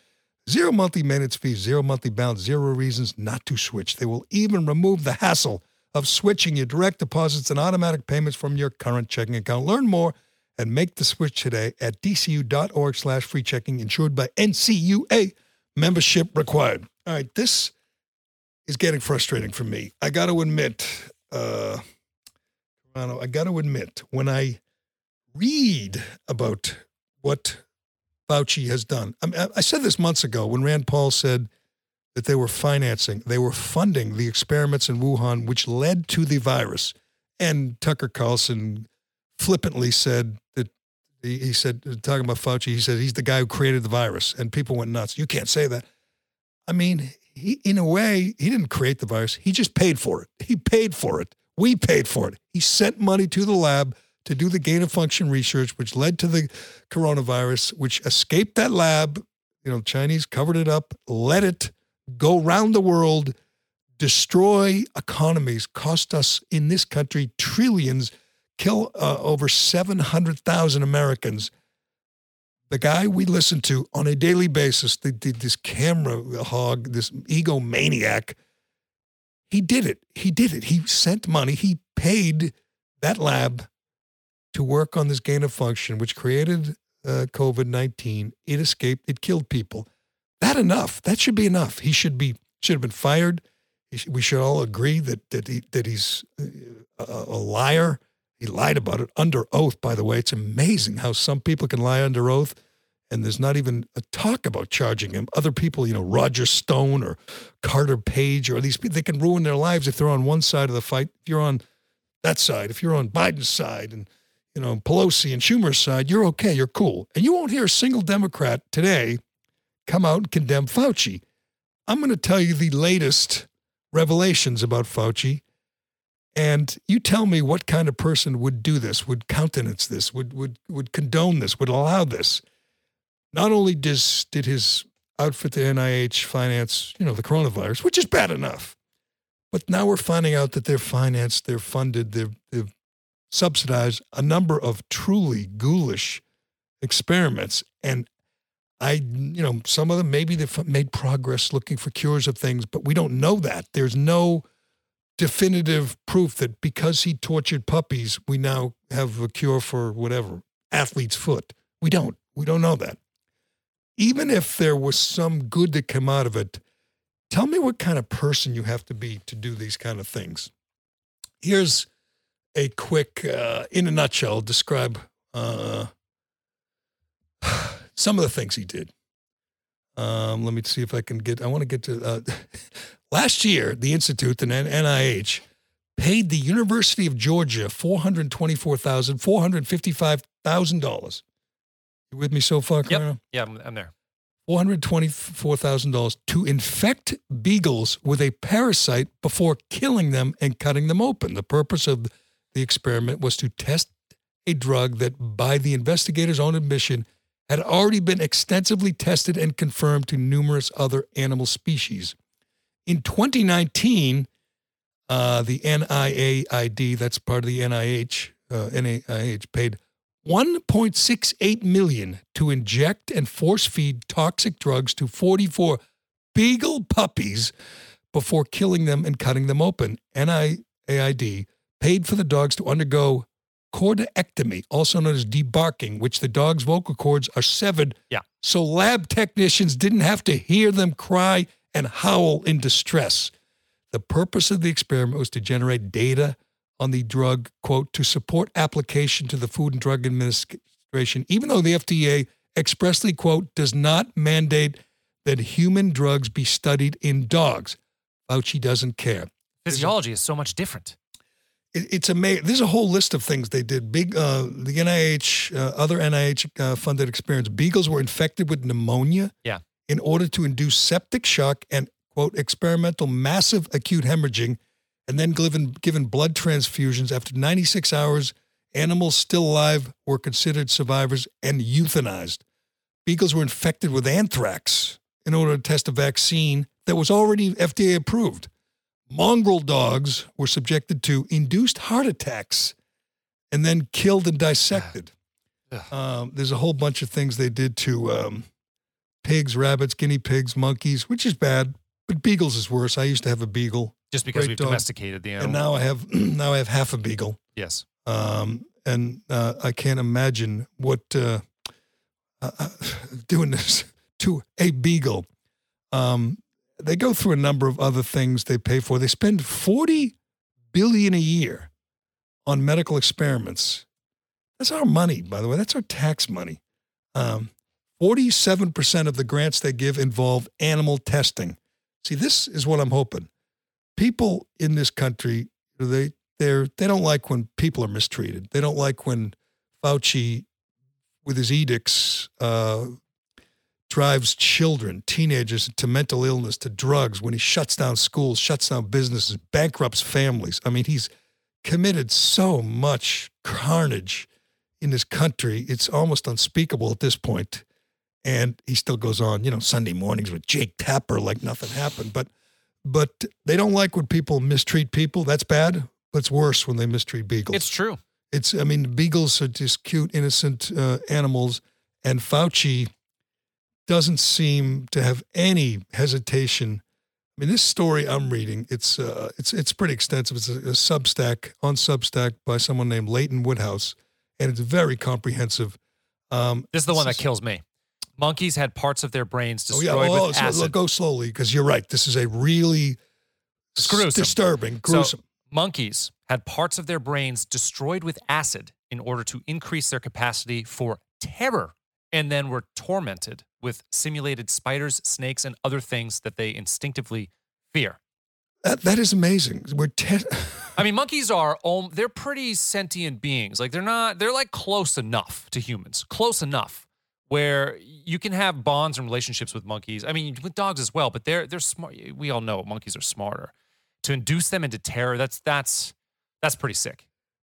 Zero monthly maintenance fees, zero monthly balance, zero reasons not to switch. They will even remove the hassle of switching your direct deposits and automatic payments from your current checking account. Learn more and make the switch today at dcu.org slash free checking, insured by NCUA. Membership required. All right, this is getting frustrating for me. I got to admit, uh, I got to admit, when I read about what Fauci has done, I, mean, I said this months ago when Rand Paul said that they were financing, they were funding the experiments in Wuhan, which led to the virus. And Tucker Carlson flippantly said that he, he said, talking about Fauci, he said he's the guy who created the virus. And people went nuts. You can't say that. I mean, he, in a way, he didn't create the virus. He just paid for it. He paid for it. We paid for it. He sent money to the lab to do the gain of function research, which led to the coronavirus, which escaped that lab. You know, Chinese covered it up, let it go around the world, destroy economies, cost us in this country trillions, kill uh, over 700,000 Americans. The guy we listen to on a daily basis, the, the, this camera hog, this egomaniac, he did it. He did it. He sent money. He paid that lab to work on this gain of function, which created uh, COVID 19. It escaped, it killed people. That enough. That should be enough. He should be should have been fired. We should all agree that that he, that he's uh, a, a liar. He lied about it under oath. By the way, it's amazing how some people can lie under oath, and there's not even a talk about charging him. Other people, you know, Roger Stone or Carter Page or these people, they can ruin their lives if they're on one side of the fight. If you're on that side, if you're on Biden's side, and you know Pelosi and Schumer's side, you're okay. You're cool, and you won't hear a single Democrat today come out and condemn Fauci. I'm going to tell you the latest revelations about Fauci. And you tell me what kind of person would do this, would countenance this, would, would, would condone this, would allow this. Not only does, did his outfit the NIH finance, you know, the coronavirus, which is bad enough, but now we're finding out that they're financed, they're funded, they've, they've subsidized a number of truly ghoulish experiments. And I, you know, some of them maybe they've made progress looking for cures of things, but we don't know that. There's no definitive proof that because he tortured puppies, we now have a cure for whatever athlete's foot. We don't. We don't know that. Even if there was some good that came out of it, tell me what kind of person you have to be to do these kind of things. Here's a quick, uh, in a nutshell, describe uh, some of the things he did. Um, let me see if I can get. I want to get to. Uh, last year, the institute, the NIH, paid the University of Georgia four hundred twenty-four thousand four hundred fifty-five thousand dollars. You with me so far, Yep. Yeah, I'm, I'm there. Four hundred twenty-four thousand dollars to infect beagles with a parasite before killing them and cutting them open. The purpose of the experiment was to test a drug that, by the investigators' own admission, had already been extensively tested and confirmed to numerous other animal species. In 2019, uh, the NIAID, that's part of the NIH, uh, NIH, paid 1.68 million to inject and force feed toxic drugs to 44 beagle puppies before killing them and cutting them open. NIAID paid for the dogs to undergo cordectomy, also known as debarking, which the dog's vocal cords are severed. Yeah. So lab technicians didn't have to hear them cry and howl in distress. The purpose of the experiment was to generate data on the drug, quote, to support application to the Food and Drug Administration, even though the FDA expressly, quote, does not mandate that human drugs be studied in dogs. Fauci doesn't care. Physiology is so much different it, it's amazing. There's a whole list of things they did. Big, uh, the NIH, uh, other NIH uh, funded experiments. Beagles were infected with pneumonia. Yeah. In order to induce septic shock and quote experimental massive acute hemorrhaging, and then given given blood transfusions after 96 hours, animals still alive were considered survivors and euthanized. Beagles were infected with anthrax in order to test a vaccine that was already FDA approved. Mongrel dogs were subjected to induced heart attacks and then killed and dissected. Um, there's a whole bunch of things they did to um, pigs, rabbits, guinea pigs, monkeys, which is bad, but beagles is worse. I used to have a beagle, Just because we've dog. domesticated the animal. and now I have now I have half a beagle. yes. Um, and uh, I can't imagine what uh, uh, uh, doing this to a beagle. Um, they go through a number of other things they pay for. They spend forty billion a year on medical experiments. That's our money, by the way. That's our tax money. Um, Forty-seven percent of the grants they give involve animal testing. See, this is what I'm hoping. People in this country, they they're they don't like when people are mistreated. They don't like when Fauci, with his edicts, uh, drives children, teenagers to mental illness, to drugs. When he shuts down schools, shuts down businesses, bankrupts families. I mean, he's committed so much carnage in this country. It's almost unspeakable at this point. And he still goes on, you know, Sunday mornings with Jake Tapper like nothing happened. But but they don't like when people mistreat people. That's bad. But it's worse when they mistreat beagles. It's true. It's, I mean, beagles are just cute, innocent uh, animals. And Fauci doesn't seem to have any hesitation. I mean, this story I'm reading, it's, uh, it's, it's pretty extensive. It's a, a Substack, on Substack by someone named Leighton Woodhouse. And it's very comprehensive. Um, This is the one that kills me. Monkeys had parts of their brains Oh, destroyed yeah. Oh, with so acid. go slowly because you're right. This is a really gruesome. disturbing, gruesome. So monkeys had parts of their brains destroyed with acid in order to increase their capacity for terror and then were tormented with simulated spiders, snakes, and other things that they instinctively fear. that, that is amazing. We're te- I mean, monkeys are um, they're pretty sentient beings. Like they're not they're like close enough to humans, close enough where you can have bonds and relationships with monkeys. I mean, with dogs as well, but they're they're smart. We all know monkeys are smarter. To induce them into terror, that's that's that's pretty sick.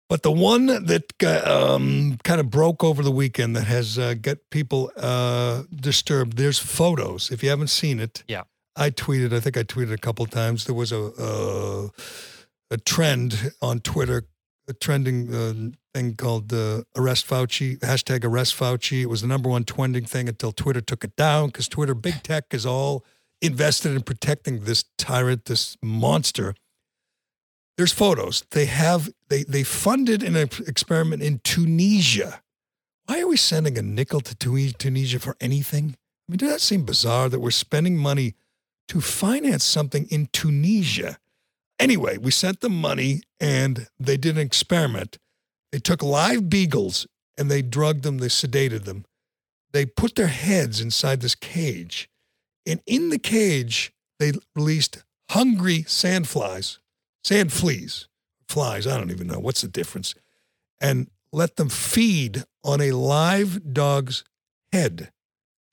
But the one that um, kind of broke over the weekend that has uh, got people uh, disturbed. There's photos. If you haven't seen it, Yeah. I tweeted. I think I tweeted a couple of times. There was a a, a trend on Twitter, a trending uh, thing called uh, "Arrest Fauci" hashtag Arrest Fauci. It was the number one trending thing until Twitter took it down because Twitter, big tech, is all invested in protecting this tyrant, this monster there's photos. They have they they funded an experiment in Tunisia. Why are we sending a nickel to Tunisia for anything? I mean, does that seem bizarre that we're spending money to finance something in Tunisia? Anyway, we sent them money and they did an experiment. They took live beagles and they drugged them, they sedated them. They put their heads inside this cage. And in the cage, they released hungry sandflies sand fleas, flies, I don't even know. What's the difference? And let them feed on a live dog's head,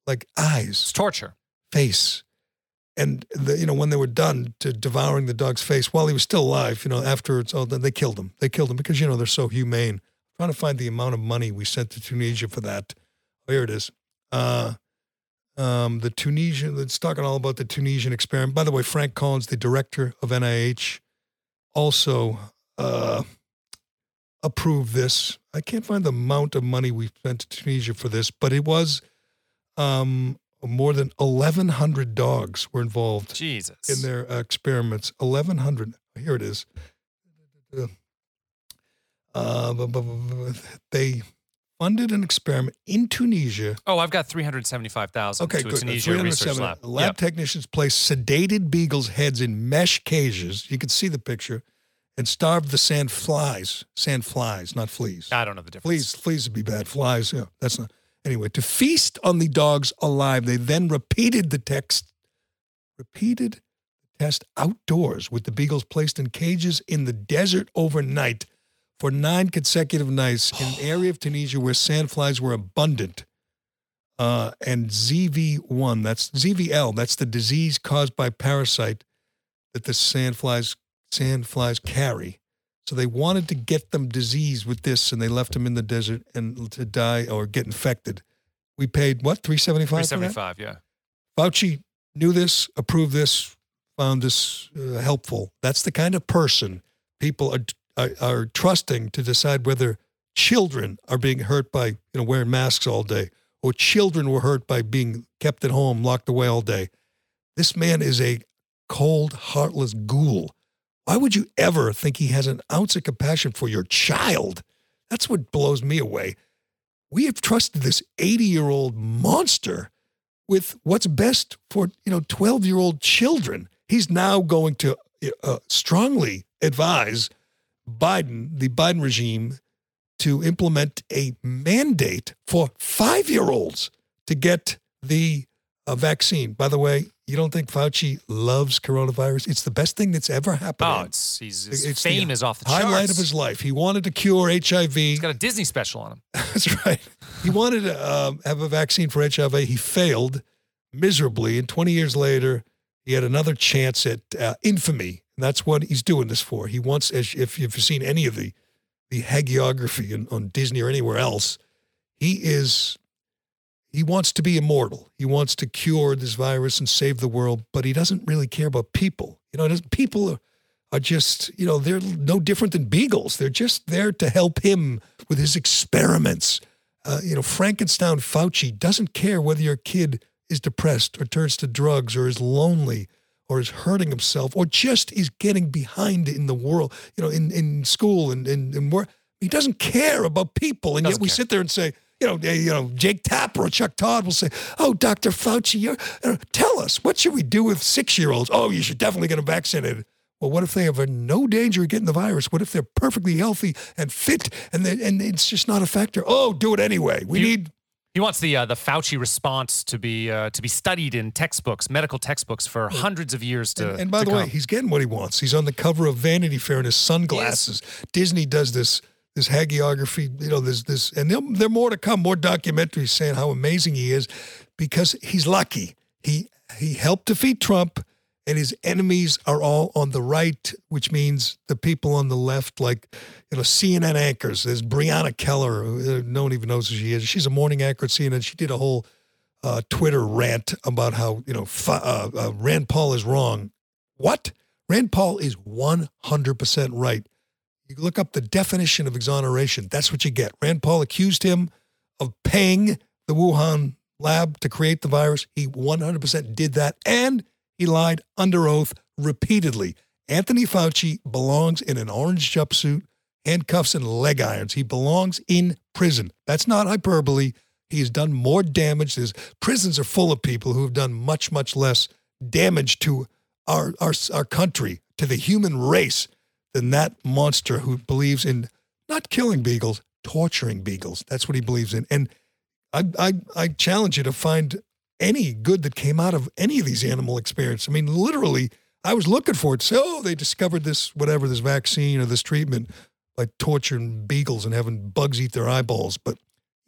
like It's eyes, torture. face. And the, you know when they were done to devouring the dog's face while he was still alive, you know after it's all done, they killed him. They killed him because you know they're so humane. trying to find the amount of money we sent to Tunisia for that. Oh, here it is. Uh, um, the Tunisian. It's talking all about the Tunisian experiment. By the way, Frank Collins, the director of NIH, also uh, approved this. I can't find the amount of money we spent to Tunisia for this, but it was um, more than 1,100 dogs were involved Jesus. in their uh, experiments. 1,100. Here it is. Uh, they funded an experiment in Tunisia. oh, I've got 375,000 Okay, to good. Tunisia research 307. lab. Lab Yep. technicians placed sedated beagles' heads in mesh cages. You can see the picture, and starved the sand flies. Sand flies, not fleas. I don't know the difference. Fleas, fleas would be bad. Flies, yeah, that's not. Anyway, to feast on the dogs alive, they then repeated the text, repeated the test outdoors with the beagles placed in cages in the desert overnight for nine consecutive nights in an area of Tunisia where sandflies were abundant. Uh, and ZV1, that's ZVL, that's the disease caused by parasite that the sandflies sandflies carry. So they wanted to get them disease with this, and they left them in the desert and to die or get infected. We paid what three seventy five. 375, yeah. Fauci knew this, approved this, found this uh, helpful. That's the kind of person people are, are, are trusting to decide whether children are being hurt by you know wearing masks all day, or children were hurt by being kept at home, locked away all day. This man is a cold, heartless ghoul. Why would you ever think he has an ounce of compassion for your child? That's what blows me away. We have trusted this 80 year old monster with what's best for you know 12 year old children. He's now going to uh, strongly advise Biden, the Biden regime, to implement a mandate for five year olds to get the uh, vaccine. By the way, you don't think Fauci loves coronavirus? It's the best thing that's ever happened. Oh, it's, he's, his It's fame the is off the charts. highlight of his life. He wanted to cure HIV. He's got a Disney special on him. That's right. He wanted to um, have a vaccine for HIV. He failed miserably. And 20 years later, he had another chance at uh, infamy. And that's what he's doing this for. He wants, as if you've seen any of the, the hagiography in, on Disney or anywhere else, he is, he wants to be immortal. He wants to cure this virus and save the world, but he doesn't really care about people. You know, people are, are just, you know, they're no different than beagles. They're just there to help him with his experiments. Uh, you know, Frankenstein Fauci doesn't care whether your kid is depressed or turns to drugs or is lonely or is hurting himself or just is getting behind in the world, you know, in, in school and, and, and work. He doesn't care about people. And yet Doesn't we care. sit there and say, you know, you know, Jake Tapper or Chuck Todd will say, "Oh, Dr. Fauci, you're, uh, tell us what should we do with six-year-olds? Oh, you should definitely get them vaccinated." Well, what if they have a no danger of getting the virus? What if they're perfectly healthy and fit, and they, and it's just not a factor? Oh, do it anyway. We You- need He wants the uh, the Fauci response to be uh, to be studied in textbooks, medical textbooks, for hundreds of years to. And, and by to the way, he's getting what he wants. He's on the cover of Vanity Fair in his sunglasses. Disney does this this hagiography, you know, this this, and there there are more to come, more documentaries saying how amazing he is, because he's lucky. He he helped defeat Trump, and his enemies are all on the right, which means the people on the left, like you know, CNN anchors. There's Brianna Keilar, who, uh, no one even knows who she is. She's a morning anchor at CNN. She did a whole uh, Twitter rant about how you know uh, uh, Rand Paul is wrong. What? Rand Paul is 100% right. You look up the definition of exoneration. That's what you get. Rand Paul accused him of paying the Wuhan lab to create the virus. He 100% did that, and he lied under oath repeatedly. Anthony Fauci belongs in an orange jumpsuit, handcuffs, and leg irons. He belongs in prison. That's not hyperbole. He has done more damage. His prisons are full of people who have done much, much less damage to our, our, our country, to the human race, than that monster who believes in not killing beagles, torturing beagles. That's what he believes in. And I, I, I challenge you to find any good that came out of any of these animal experiments. I mean, literally, I was looking for it. So they discovered this, whatever, this vaccine or this treatment by torturing beagles and having bugs eat their eyeballs. But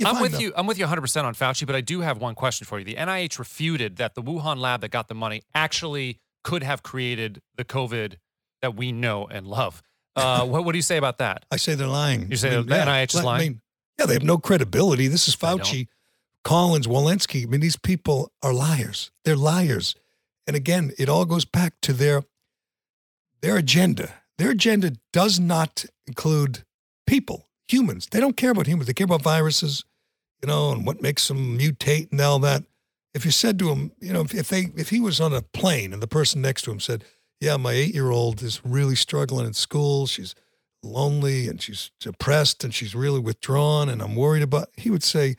I'm with them. you. I'm with you 100 percent on Fauci, but I do have one question for you. The NIH refuted that the Wuhan lab that got the money actually could have created the COVID that we know and love. Uh, what, what do you say about that? I say they're lying. You say I mean, the NIH is I lying? mean, yeah, they have no credibility. This is. Fauci, Collins, Walensky. I mean, these people are liars. They're liars. And again, it all goes back to their their agenda. Their agenda does not include people, humans. They don't care about humans. They care about viruses, you know, and what makes them mutate and all that. If you said to him, you know, if, if they if he was on a plane and the person next to him said, "Yeah, my eight year old is really struggling in school. She's lonely and she's depressed and she's really withdrawn and I'm worried about," he would say,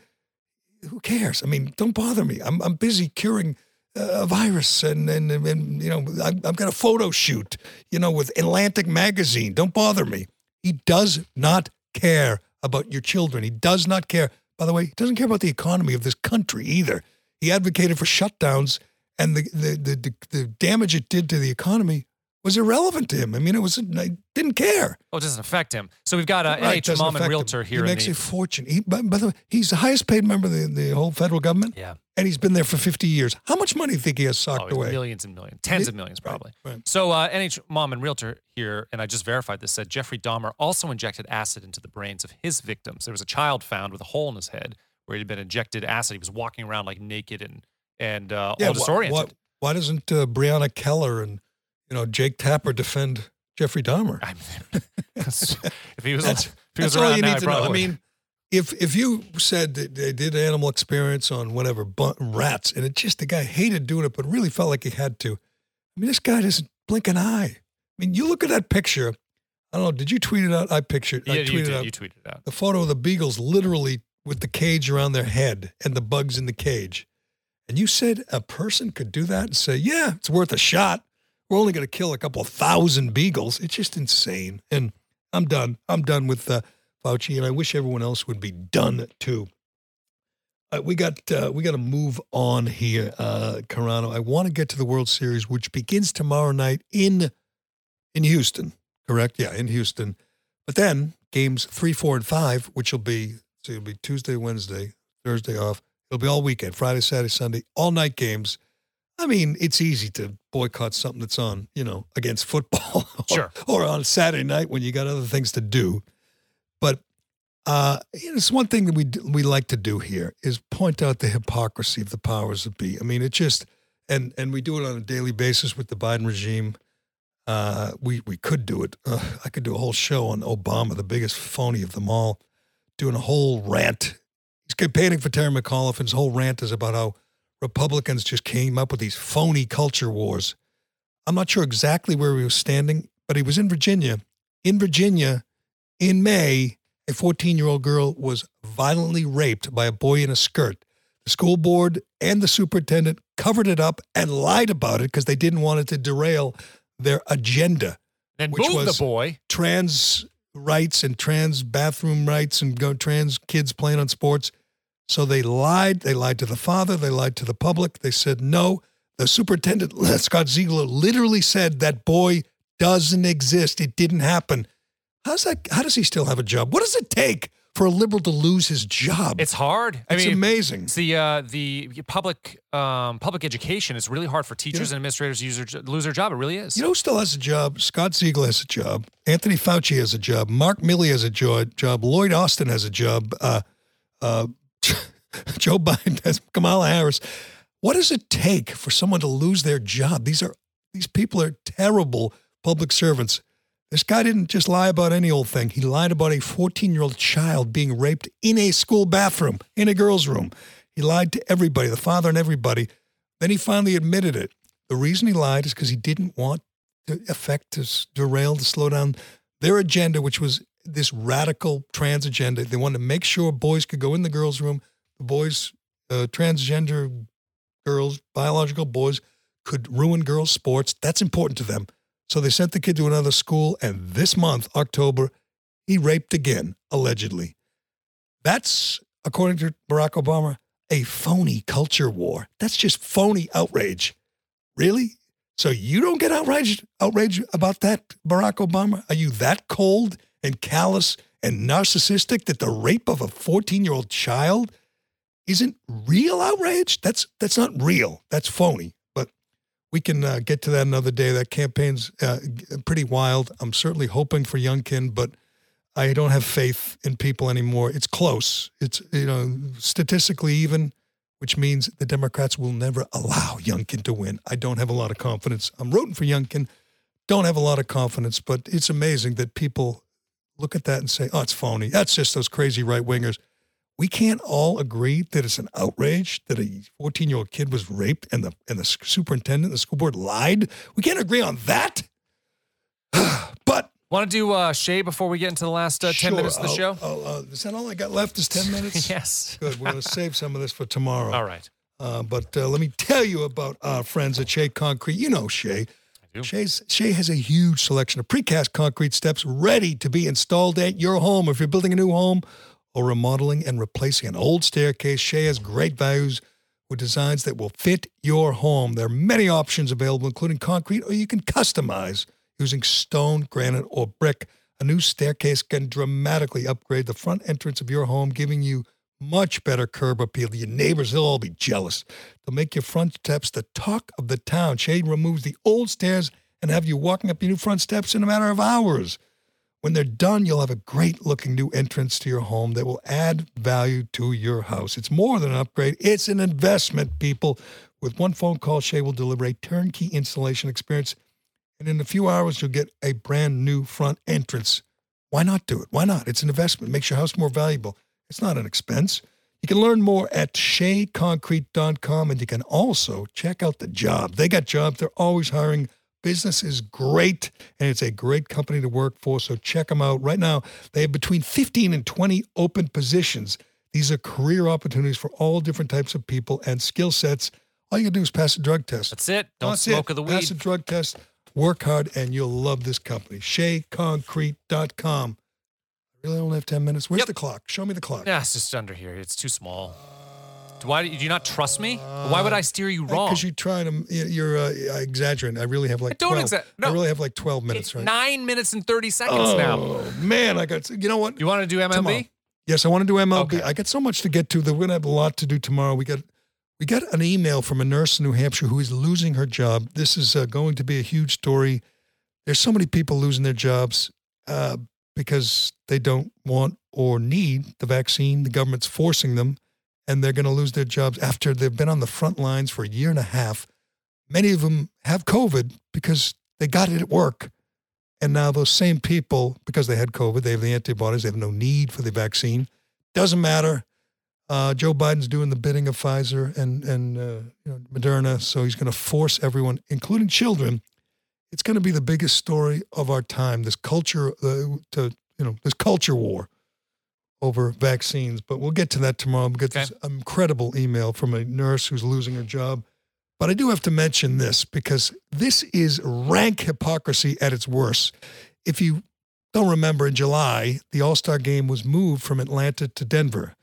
"Who cares? I mean, don't bother me. I'm I'm busy curing." uh, A virus, and and, and you know, I've, I've got a photo shoot, you know, with Atlantic magazine. Don't bother me. He does not care about your children. He does not care. By the way, he doesn't care about the economy of this country either. He advocated for shutdowns, and the the the, the, the damage it did to the economy was irrelevant to him. I mean, it was I didn't care. Oh, it doesn't affect him. So we've got a Right, NIH mom and affect him. realtor here. He makes the, a fortune. He, by, by the way, he's the highest paid member of the, the whole federal government, yeah. and he's been there for 50 years. How much money do you think he has Oh, socked it's away? millions and millions, tens of millions probably. right. So uh, NH mom and realtor here, and I just verified this, said Jeffrey Dahmer also injected acid into the brains of his victims. There was a child found with a hole in his head where he'd been injected acid. He was walking around like naked and and uh, all wha- disoriented. What, Why doesn't uh, Brianna Keilar and you know Jake Tapper defend Jeffrey Dahmer? I mean, if he was, That's, if he was that's all you now, need I to know. probably I mean, if if you said that they did animal experiments on whatever rats, and it just the guy hated doing it, but really felt like he had to. I mean, this guy doesn't blink an eye. I mean, you look at that picture. I don't know. Did you tweet it out? I pictured. yeah, I you did. out You tweeted it out. the photo of the beagles literally with the cage around their head and the bugs in the cage. And you said a person could do that and say, yeah, it's worth a shot. We're only going to kill a couple thousand beagles. It's just insane. And I'm done. I'm done with uh, Fauci, and I wish everyone else would be done too. Uh, we got uh, we got to move on here, uh, Carano. I want to get to the World Series, which begins tomorrow night in in Houston. Correct? Yeah, in Houston. But then games three, four, and five, which will be so it'll be Tuesday, Wednesday, Thursday off. It'll be all weekend, Friday, Saturday, Sunday, all night games. I mean, it's easy to boycott something that's on, you know, against football, or, Sure. or on Saturday night when you got other things to do. But uh, it's one thing that we we like to do here is point out the hypocrisy of the powers that be. I mean, it just and and we do it on a daily basis with the Biden regime. Uh, we we could do it. Uh, I could do a whole show on Obama, the biggest phony of them all, doing a whole rant. He's campaigning for Terry McAuliffe, and his whole rant is about how Republicans just came up with these phony culture wars. I'm not sure exactly where he was standing, but he was in Virginia. In Virginia, in May, a 14 year old girl was violently raped by a boy in a skirt. The school board and the superintendent covered it up and lied about it because they didn't want it to derail their agenda Then which was- the boy. trans rights and trans bathroom rights and trans kids playing on sports. So they lied. They lied to the father. They lied to the public. They said no. The superintendent, Scott Ziegler, literally said that boy doesn't exist. It didn't happen. How's that? How does he still have a job? What does it take for a liberal to lose his job? It's hard. I It's mean, amazing. It's the uh, the public um, public education is really hard for teachers and administrators to use their, lose their job. It really is. You know who still has a job? Scott Siegel has a job. Anthony Fauci has a job. Mark Milley has a jo- job. Lloyd Austin has a job. Uh, uh, Joe Biden has Kamala Harris. What does it take for someone to lose their job? These are these people are terrible public servants. This guy didn't just lie about any old thing. He lied about a 14 year old child being raped in a school bathroom, in a girl's room. He lied to everybody, the father and everybody. Then he finally admitted it. The reason he lied is because he didn't want to affect, to derail, to slow down their agenda, which was this radical trans agenda. They wanted to make sure boys could go in the girls' room, boys, uh, transgender girls, biological boys, could ruin girls' sports. That's important to them. So they sent the kid to another school, and this month, October, he raped again, allegedly. That's, according to Barack Obama, a phony culture war. That's just phony outrage. Really? So you don't get outraged outraged about that, Barack Obama? Are you that cold and callous and narcissistic that the rape of a 14-year-old child isn't real outrage? That's that's not real. That's phony. But we can uh, get to that another day. That campaign's uh, pretty wild. I'm certainly hoping for Youngkin, but I don't have faith in people anymore. It's close. It's you know statistically even, which means the Democrats will never allow Youngkin to win. I don't have a lot of confidence. I'm rooting for Youngkin. Don't have a lot of confidence, but it's amazing that people look at that and say, "Oh, it's phony. That's just those crazy right wingers." We can't all agree that it's an outrage that a 14 year old kid was raped and the and the superintendent, the school board lied. We can't agree on that. but Want to do uh, Shea before we get into the last uh, 10 Sure. minutes of the I'll- show? I'll, uh, is that all I got left? Is 10 minutes? yes. Good. We're going to save some of this for tomorrow. All right. Uh, but uh, let me tell you about our friends at Shea Concrete. You know Shea. do. Shea's, Shea has a huge selection of precast concrete steps ready to be installed at your home. If you're building a new home or remodeling and replacing an old staircase, Shea has great values with designs that will fit your home. There are many options available, including concrete, or you can customize using stone, granite, or brick. A new staircase can dramatically upgrade the front entrance of your home, giving you much better curb appeal. Your neighbors, they'll all be jealous. They'll make your front steps the talk of the town. Shea removes the old stairs and have you walking up your new front steps in a matter of hours. When they're done, you'll have a great looking new entrance to your home that will add value to your house. It's more than an upgrade, it's an investment, people. With one phone call, Shea will deliver a turnkey installation experience. And in a few hours, you'll get a brand new front entrance. Why not do it? Why not? It's an investment. It makes your house more valuable. It's not an expense. You can learn more at sheaconcrete.com and you can also check out the job. They got jobs. They're always hiring. Business is great and it's a great company to work for. So check them out. Right now, they have between 15 and 20 open positions. These are career opportunities for all different types of people and skill sets. All you can do is pass a drug test. That's it. Don't That's smoke it. of the weed. Pass a drug test. Work hard, and you'll love this company. SheaConcrete.com. I really only have 10 minutes. Where's Yep. the clock? Show me the clock. Yeah, it's just under here. It's too small. Why do you, do you not trust me? Why would I steer you wrong? Because you're trying to, you're uh, exaggerating. I really have like don't 12. exa- no. I really have like 12 minutes, it's right? nine minutes and 30 seconds now. Oh, man. I got, you know what? You want to do MLB? Tomorrow. Yes, I want to do MLB. Okay. I got so much to get to that we're gonna have a lot to do tomorrow. We got we got an email from a nurse in New Hampshire who is losing her job. This is uh, going to be a huge story. There's so many people losing their jobs uh, because they don't want or need the vaccine. The government's forcing them, and they're going to lose their jobs after they've been on the front lines for a year and a half. Many of them have COVID because they got it at work. And now those same people, because they had COVID, they have the antibodies, they have no need for the vaccine. Doesn't matter. Uh, Joe Biden's doing the bidding of Pfizer and and uh, you know, Moderna, so he's going to force everyone, including children. It's going to be the biggest story of our time. This culture, uh, to you know, this culture war over vaccines. But we'll get to that tomorrow. We'll get this incredible email from a nurse who's losing her job. But I do have to mention this because this is rank hypocrisy at its worst. If you don't remember, in July, the All Star game was moved from Atlanta to Denver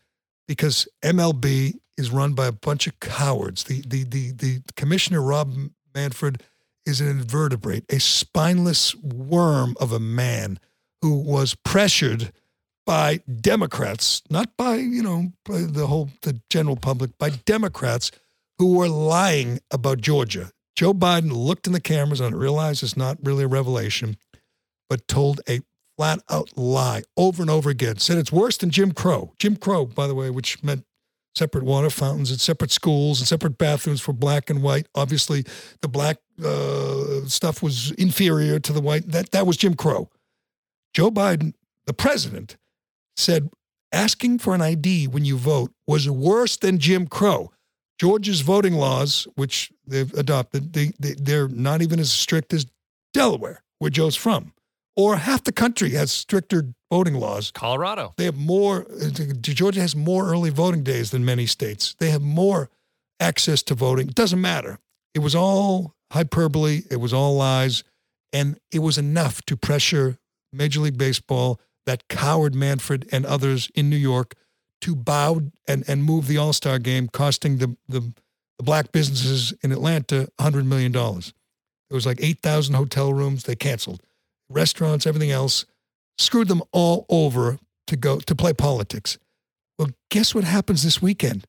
because MLB is run by a bunch of cowards. The, the, the, the commissioner, Rob Manfred, is an invertebrate, a spineless worm of a man who was pressured by Democrats, not by, you know, by the whole, the general public, by Democrats who were lying about Georgia. Joe Biden looked in the cameras and realized it's not really a revelation, but told a flat out lie over and over again. Said it's worse than Jim Crow. Jim Crow, by the way, which meant separate water fountains and separate schools and separate bathrooms for black and white. Obviously, the black uh, stuff was inferior to the white. That that was Jim Crow. Joe Biden, the president, said asking for an ID when you vote was worse than Jim Crow. Georgia's voting laws, which they've adopted, they, they, they're not even as strict as Delaware, where Joe's from. Or half the country has stricter voting laws. Colorado. They have more, Georgia has more early voting days than many states. They have more access to voting. It doesn't matter. It was all hyperbole, it was all lies, and it was enough to pressure Major League Baseball, that coward Manfred and others in New York to bow and, and move the All Star game, costing the, the, the black businesses in Atlanta $100 million. It was like 8,000 hotel rooms. They canceled restaurants, everything else, screwed them all over to go to play politics. Well, guess what happens this weekend?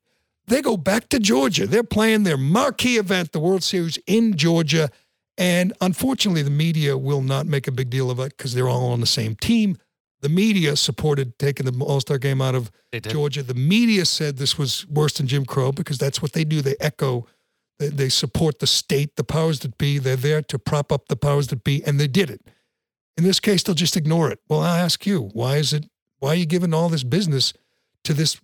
They go back to Georgia. They're playing their marquee event, the World Series in Georgia. And unfortunately, the media will not make a big deal of it because they're all on the same team. The media supported taking the All Star game out of Georgia. The media said this was worse than Jim Crow because that's what they do. They echo, they, they support the state, the powers that be. They're there to prop up the powers that be, and they did it. In this case, they'll just ignore it. Well, I ask you, why is it? Why are you giving all this business to this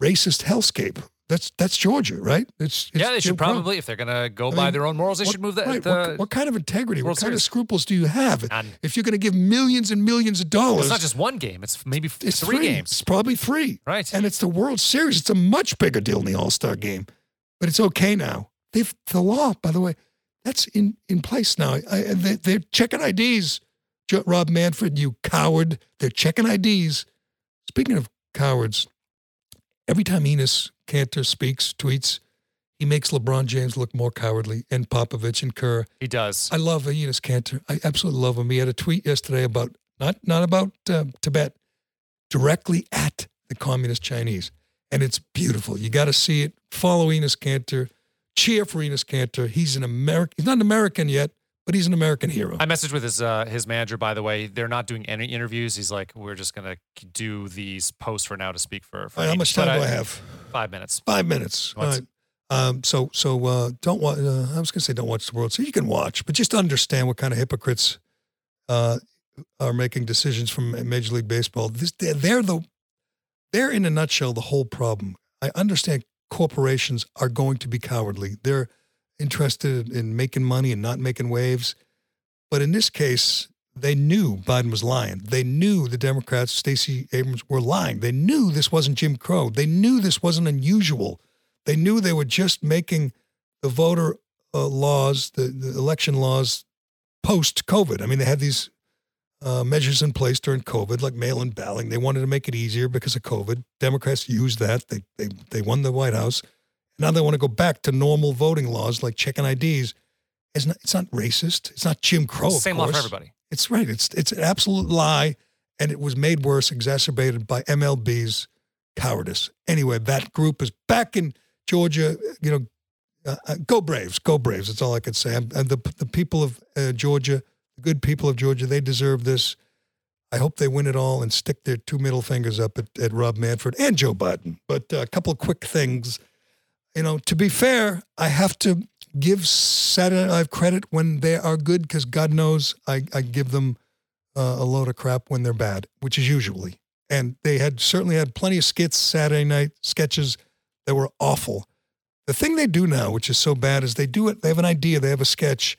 racist hellscape? That's that's Georgia, right? It's, it's yeah, they should probably, if they're going to go I by mean, their own morals, they What- should move that. right, the, what, what kind of integrity? World What kind of scruples do you have? None. If you're going to give millions and millions of dollars, it's not just one game, it's maybe it's three three games. It's probably three. Right. And it's the World Series. It's a much bigger deal than the All Star game, but it's okay now. They've the law, by the way, that's in in place now. I, I- they, they're checking IDs. Rob Manfred, you coward! They're checking IDs. Speaking of cowards, every time Enes Kanter speaks, tweets, he makes LeBron James look more cowardly, and Popovich and Kerr. He does. I love Enes Kanter. I absolutely love him. He had a tweet yesterday about not not about uh, Tibet, directly at the communist Chinese, and it's beautiful. You got to see it. Follow Enes Kanter. Cheer for Enes Kanter. He's an American. He's not an American yet, but he's an American hero. I messaged with his uh, his manager. By the way, they're not doing any interviews. He's like, we're just gonna do these posts for now to speak for. for right, how me." much time do I have? Five minutes. Five minutes. All What's- Um, so so uh, don't watch. Uh, I was going to say don't watch the World Series. You can watch, but just understand what kind of hypocrites uh, are making decisions from Major League Baseball. This they're, they're the they're in a nutshell the whole problem. I understand corporations are going to be cowardly. They're interested in making money and not making waves. But in this case, they knew Biden was lying. They knew the Democrats, Stacey Abrams, were lying. They knew this wasn't Jim Crow. They knew this wasn't unusual. They knew they were just making the voter uh, laws, the, the, election laws, post COVID. I mean, they had these uh, measures in place during COVID, like mail-in balloting. They wanted to make it easier because of COVID. Democrats used that. They they they won the White House. Now they want to go back to normal voting laws like checking IDs. It's not, it's not racist. It's not Jim Crow. Same law for everybody. It's right. It's it's an absolute lie, and it was made worse, exacerbated by MLB's cowardice. Anyway, that group is back in Georgia. You know, uh, uh, go Braves, go Braves. That's all I could say. And the the people of uh, Georgia, the good people of Georgia, they deserve this. I hope they win it all and stick their two middle fingers up at, at Rob Manfred and Joe Biden. But uh, a couple of quick things. You know, to be fair, I have to give Saturday Night Live credit when they are good because God knows I, I give them uh, a load of crap when they're bad, which is usually. And they had certainly had plenty of skits, Saturday night sketches that were awful. The thing they do now, which is so bad, is they do it. They have an idea, they have a sketch,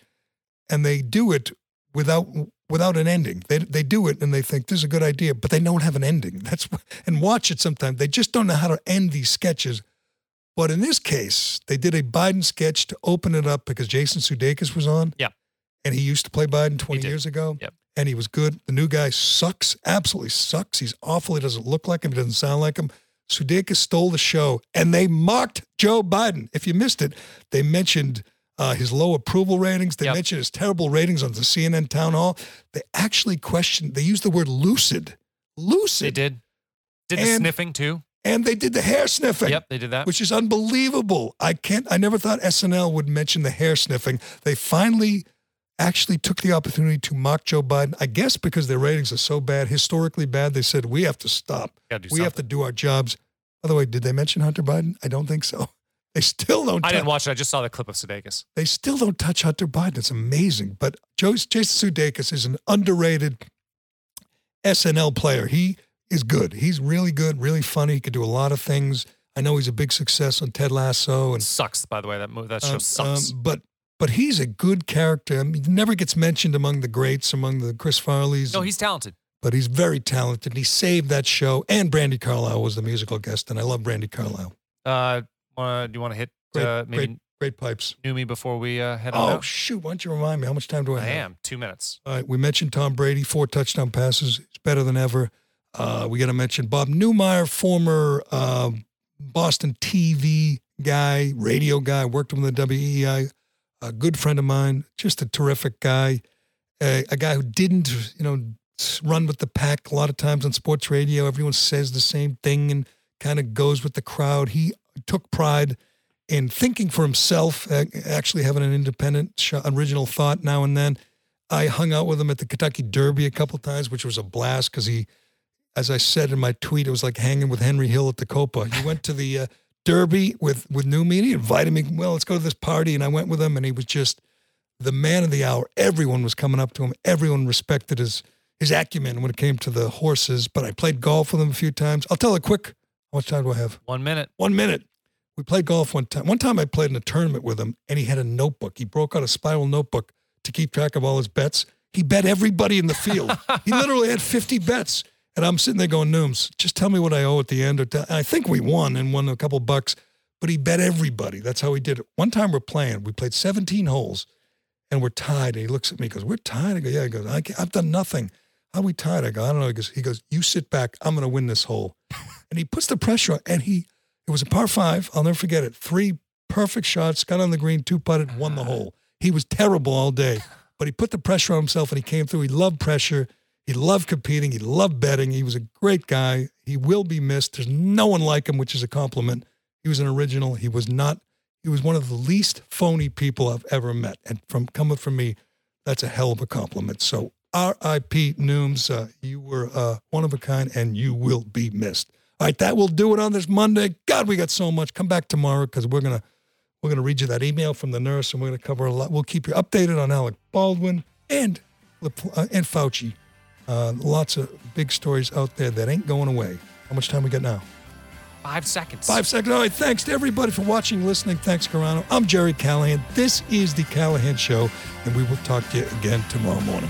and they do it without without an ending. They they do it and they think this is a good idea, but they don't have an ending. That's and watch it sometimes. They just don't know how to end these sketches but in this case, they did a Biden sketch to open it up because Jason Sudeikis was on. Yeah. And he used to play Biden 20 years ago. Yep. And he was good. The new guy sucks, absolutely sucks. He's awful. He doesn't look like him. He doesn't sound like him. Sudeikis stole the show and they mocked Joe Biden. If you missed it, they mentioned uh, his low approval ratings. They Yep. mentioned his terrible ratings on the CNN town hall. They actually questioned, they used the word lucid. Lucid. They did. Did the sniffing too? And they did the hair sniffing Yep, they did that. which is unbelievable. I can't. I never thought SNL would mention the hair sniffing. They finally actually took the opportunity to mock Joe Biden. I guess because their ratings are so bad, historically bad. They said we have to stop. We have to do our jobs. By the way, did they mention Hunter Biden? I don't think so. They still don't. I didn't watch it. I just saw the clip of Sudeikis. They still don't touch Hunter Biden. It's amazing. But Joe, Jason Sudeikis is an underrated SNL player. He is good. He's really good, really funny. He could do a lot of things. I know he's a big success on Ted Lasso and sucks, by the way. That movie, that show um, sucks. um, but but he's a good character. I mean, he never gets mentioned among the greats, among the Chris Farleys. no, he's talented. but he's very talented. He saved that show. And Brandi Carlile was the musical guest, and I love Brandi Carlile. Uh, wanna, do you want to hit Great, uh, maybe great, great pipes. new me before we uh, head on Oh out? shoot! Why don't you remind me? How much time do I I have? I am two minutes. All right, we mentioned Tom Brady, four touchdown passes. He's better than ever. Uh, we got to mention Bob Neumeier, former uh, Boston TV guy, radio guy, worked with the WEEI, a good friend of mine, just a terrific guy, a, a guy who didn't, you know, run with the pack. A lot of times on sports radio, everyone says the same thing and kind of goes with the crowd. He took pride in thinking for himself, actually having an independent, original thought now and then. I hung out with him at the Kentucky Derby a couple times, which was a blast because he, as I said in my tweet, it was like hanging with Henry Hill at the Copa. He went to the uh, Derby with with New Me. and He invited me. Well, let's go to this party, and I went with him, and he was just the man of the hour. Everyone was coming up to him. Everyone respected his his acumen when it came to the horses. But I played golf with him a few times. I'll tell a quick. How much time do I have? One minute. One minute. We played golf one time. One time I played in a tournament with him and he had a notebook. He broke out a spiral notebook to keep track of all his bets. He bet everybody in the field. he literally had 50 bets. And I'm sitting there going, Nooms, just tell me what I owe at the end. Or t- I think we won and won a couple bucks, but he bet everybody. That's how he did it. One time we're playing, we played 17 holes and we're tied. And he looks at me, he goes, We're tied. I go, Yeah. He goes, I can't, I've done nothing. How are we tied? I go, I don't know. He goes, he goes, You sit back. I'm going to win this hole. and he puts the pressure on. And he, it was a par five. I'll never forget it. Three perfect shots, got on the green, two putted, won the uh-huh. hole. He was terrible all day, but he put the pressure on himself and he came through. He loved pressure. He loved competing. He loved betting. He was a great guy. He will be missed. There's no one like him, which is a compliment. He was an original. He was not, he was one of the least phony people I've ever met. And from coming from me, that's a hell of a compliment. So R.I.P. Nooms, uh, you were uh, one of a kind and you will be missed. All right, that will do it on this Monday. God, we got so much. Come back tomorrow because we're to We're to read you that email from the nurse, and we're to cover a lot. We'll keep you updated on Alec Baldwin and uh, and Fauci. Uh, lots of big stories out there that ain't going away. How much time we got now? Five seconds. Five seconds. All right. Thanks to everybody for watching, listening. Thanks, Carano. I'm Jerry Callahan. This is the Callahan Show, and we will talk to you again tomorrow morning.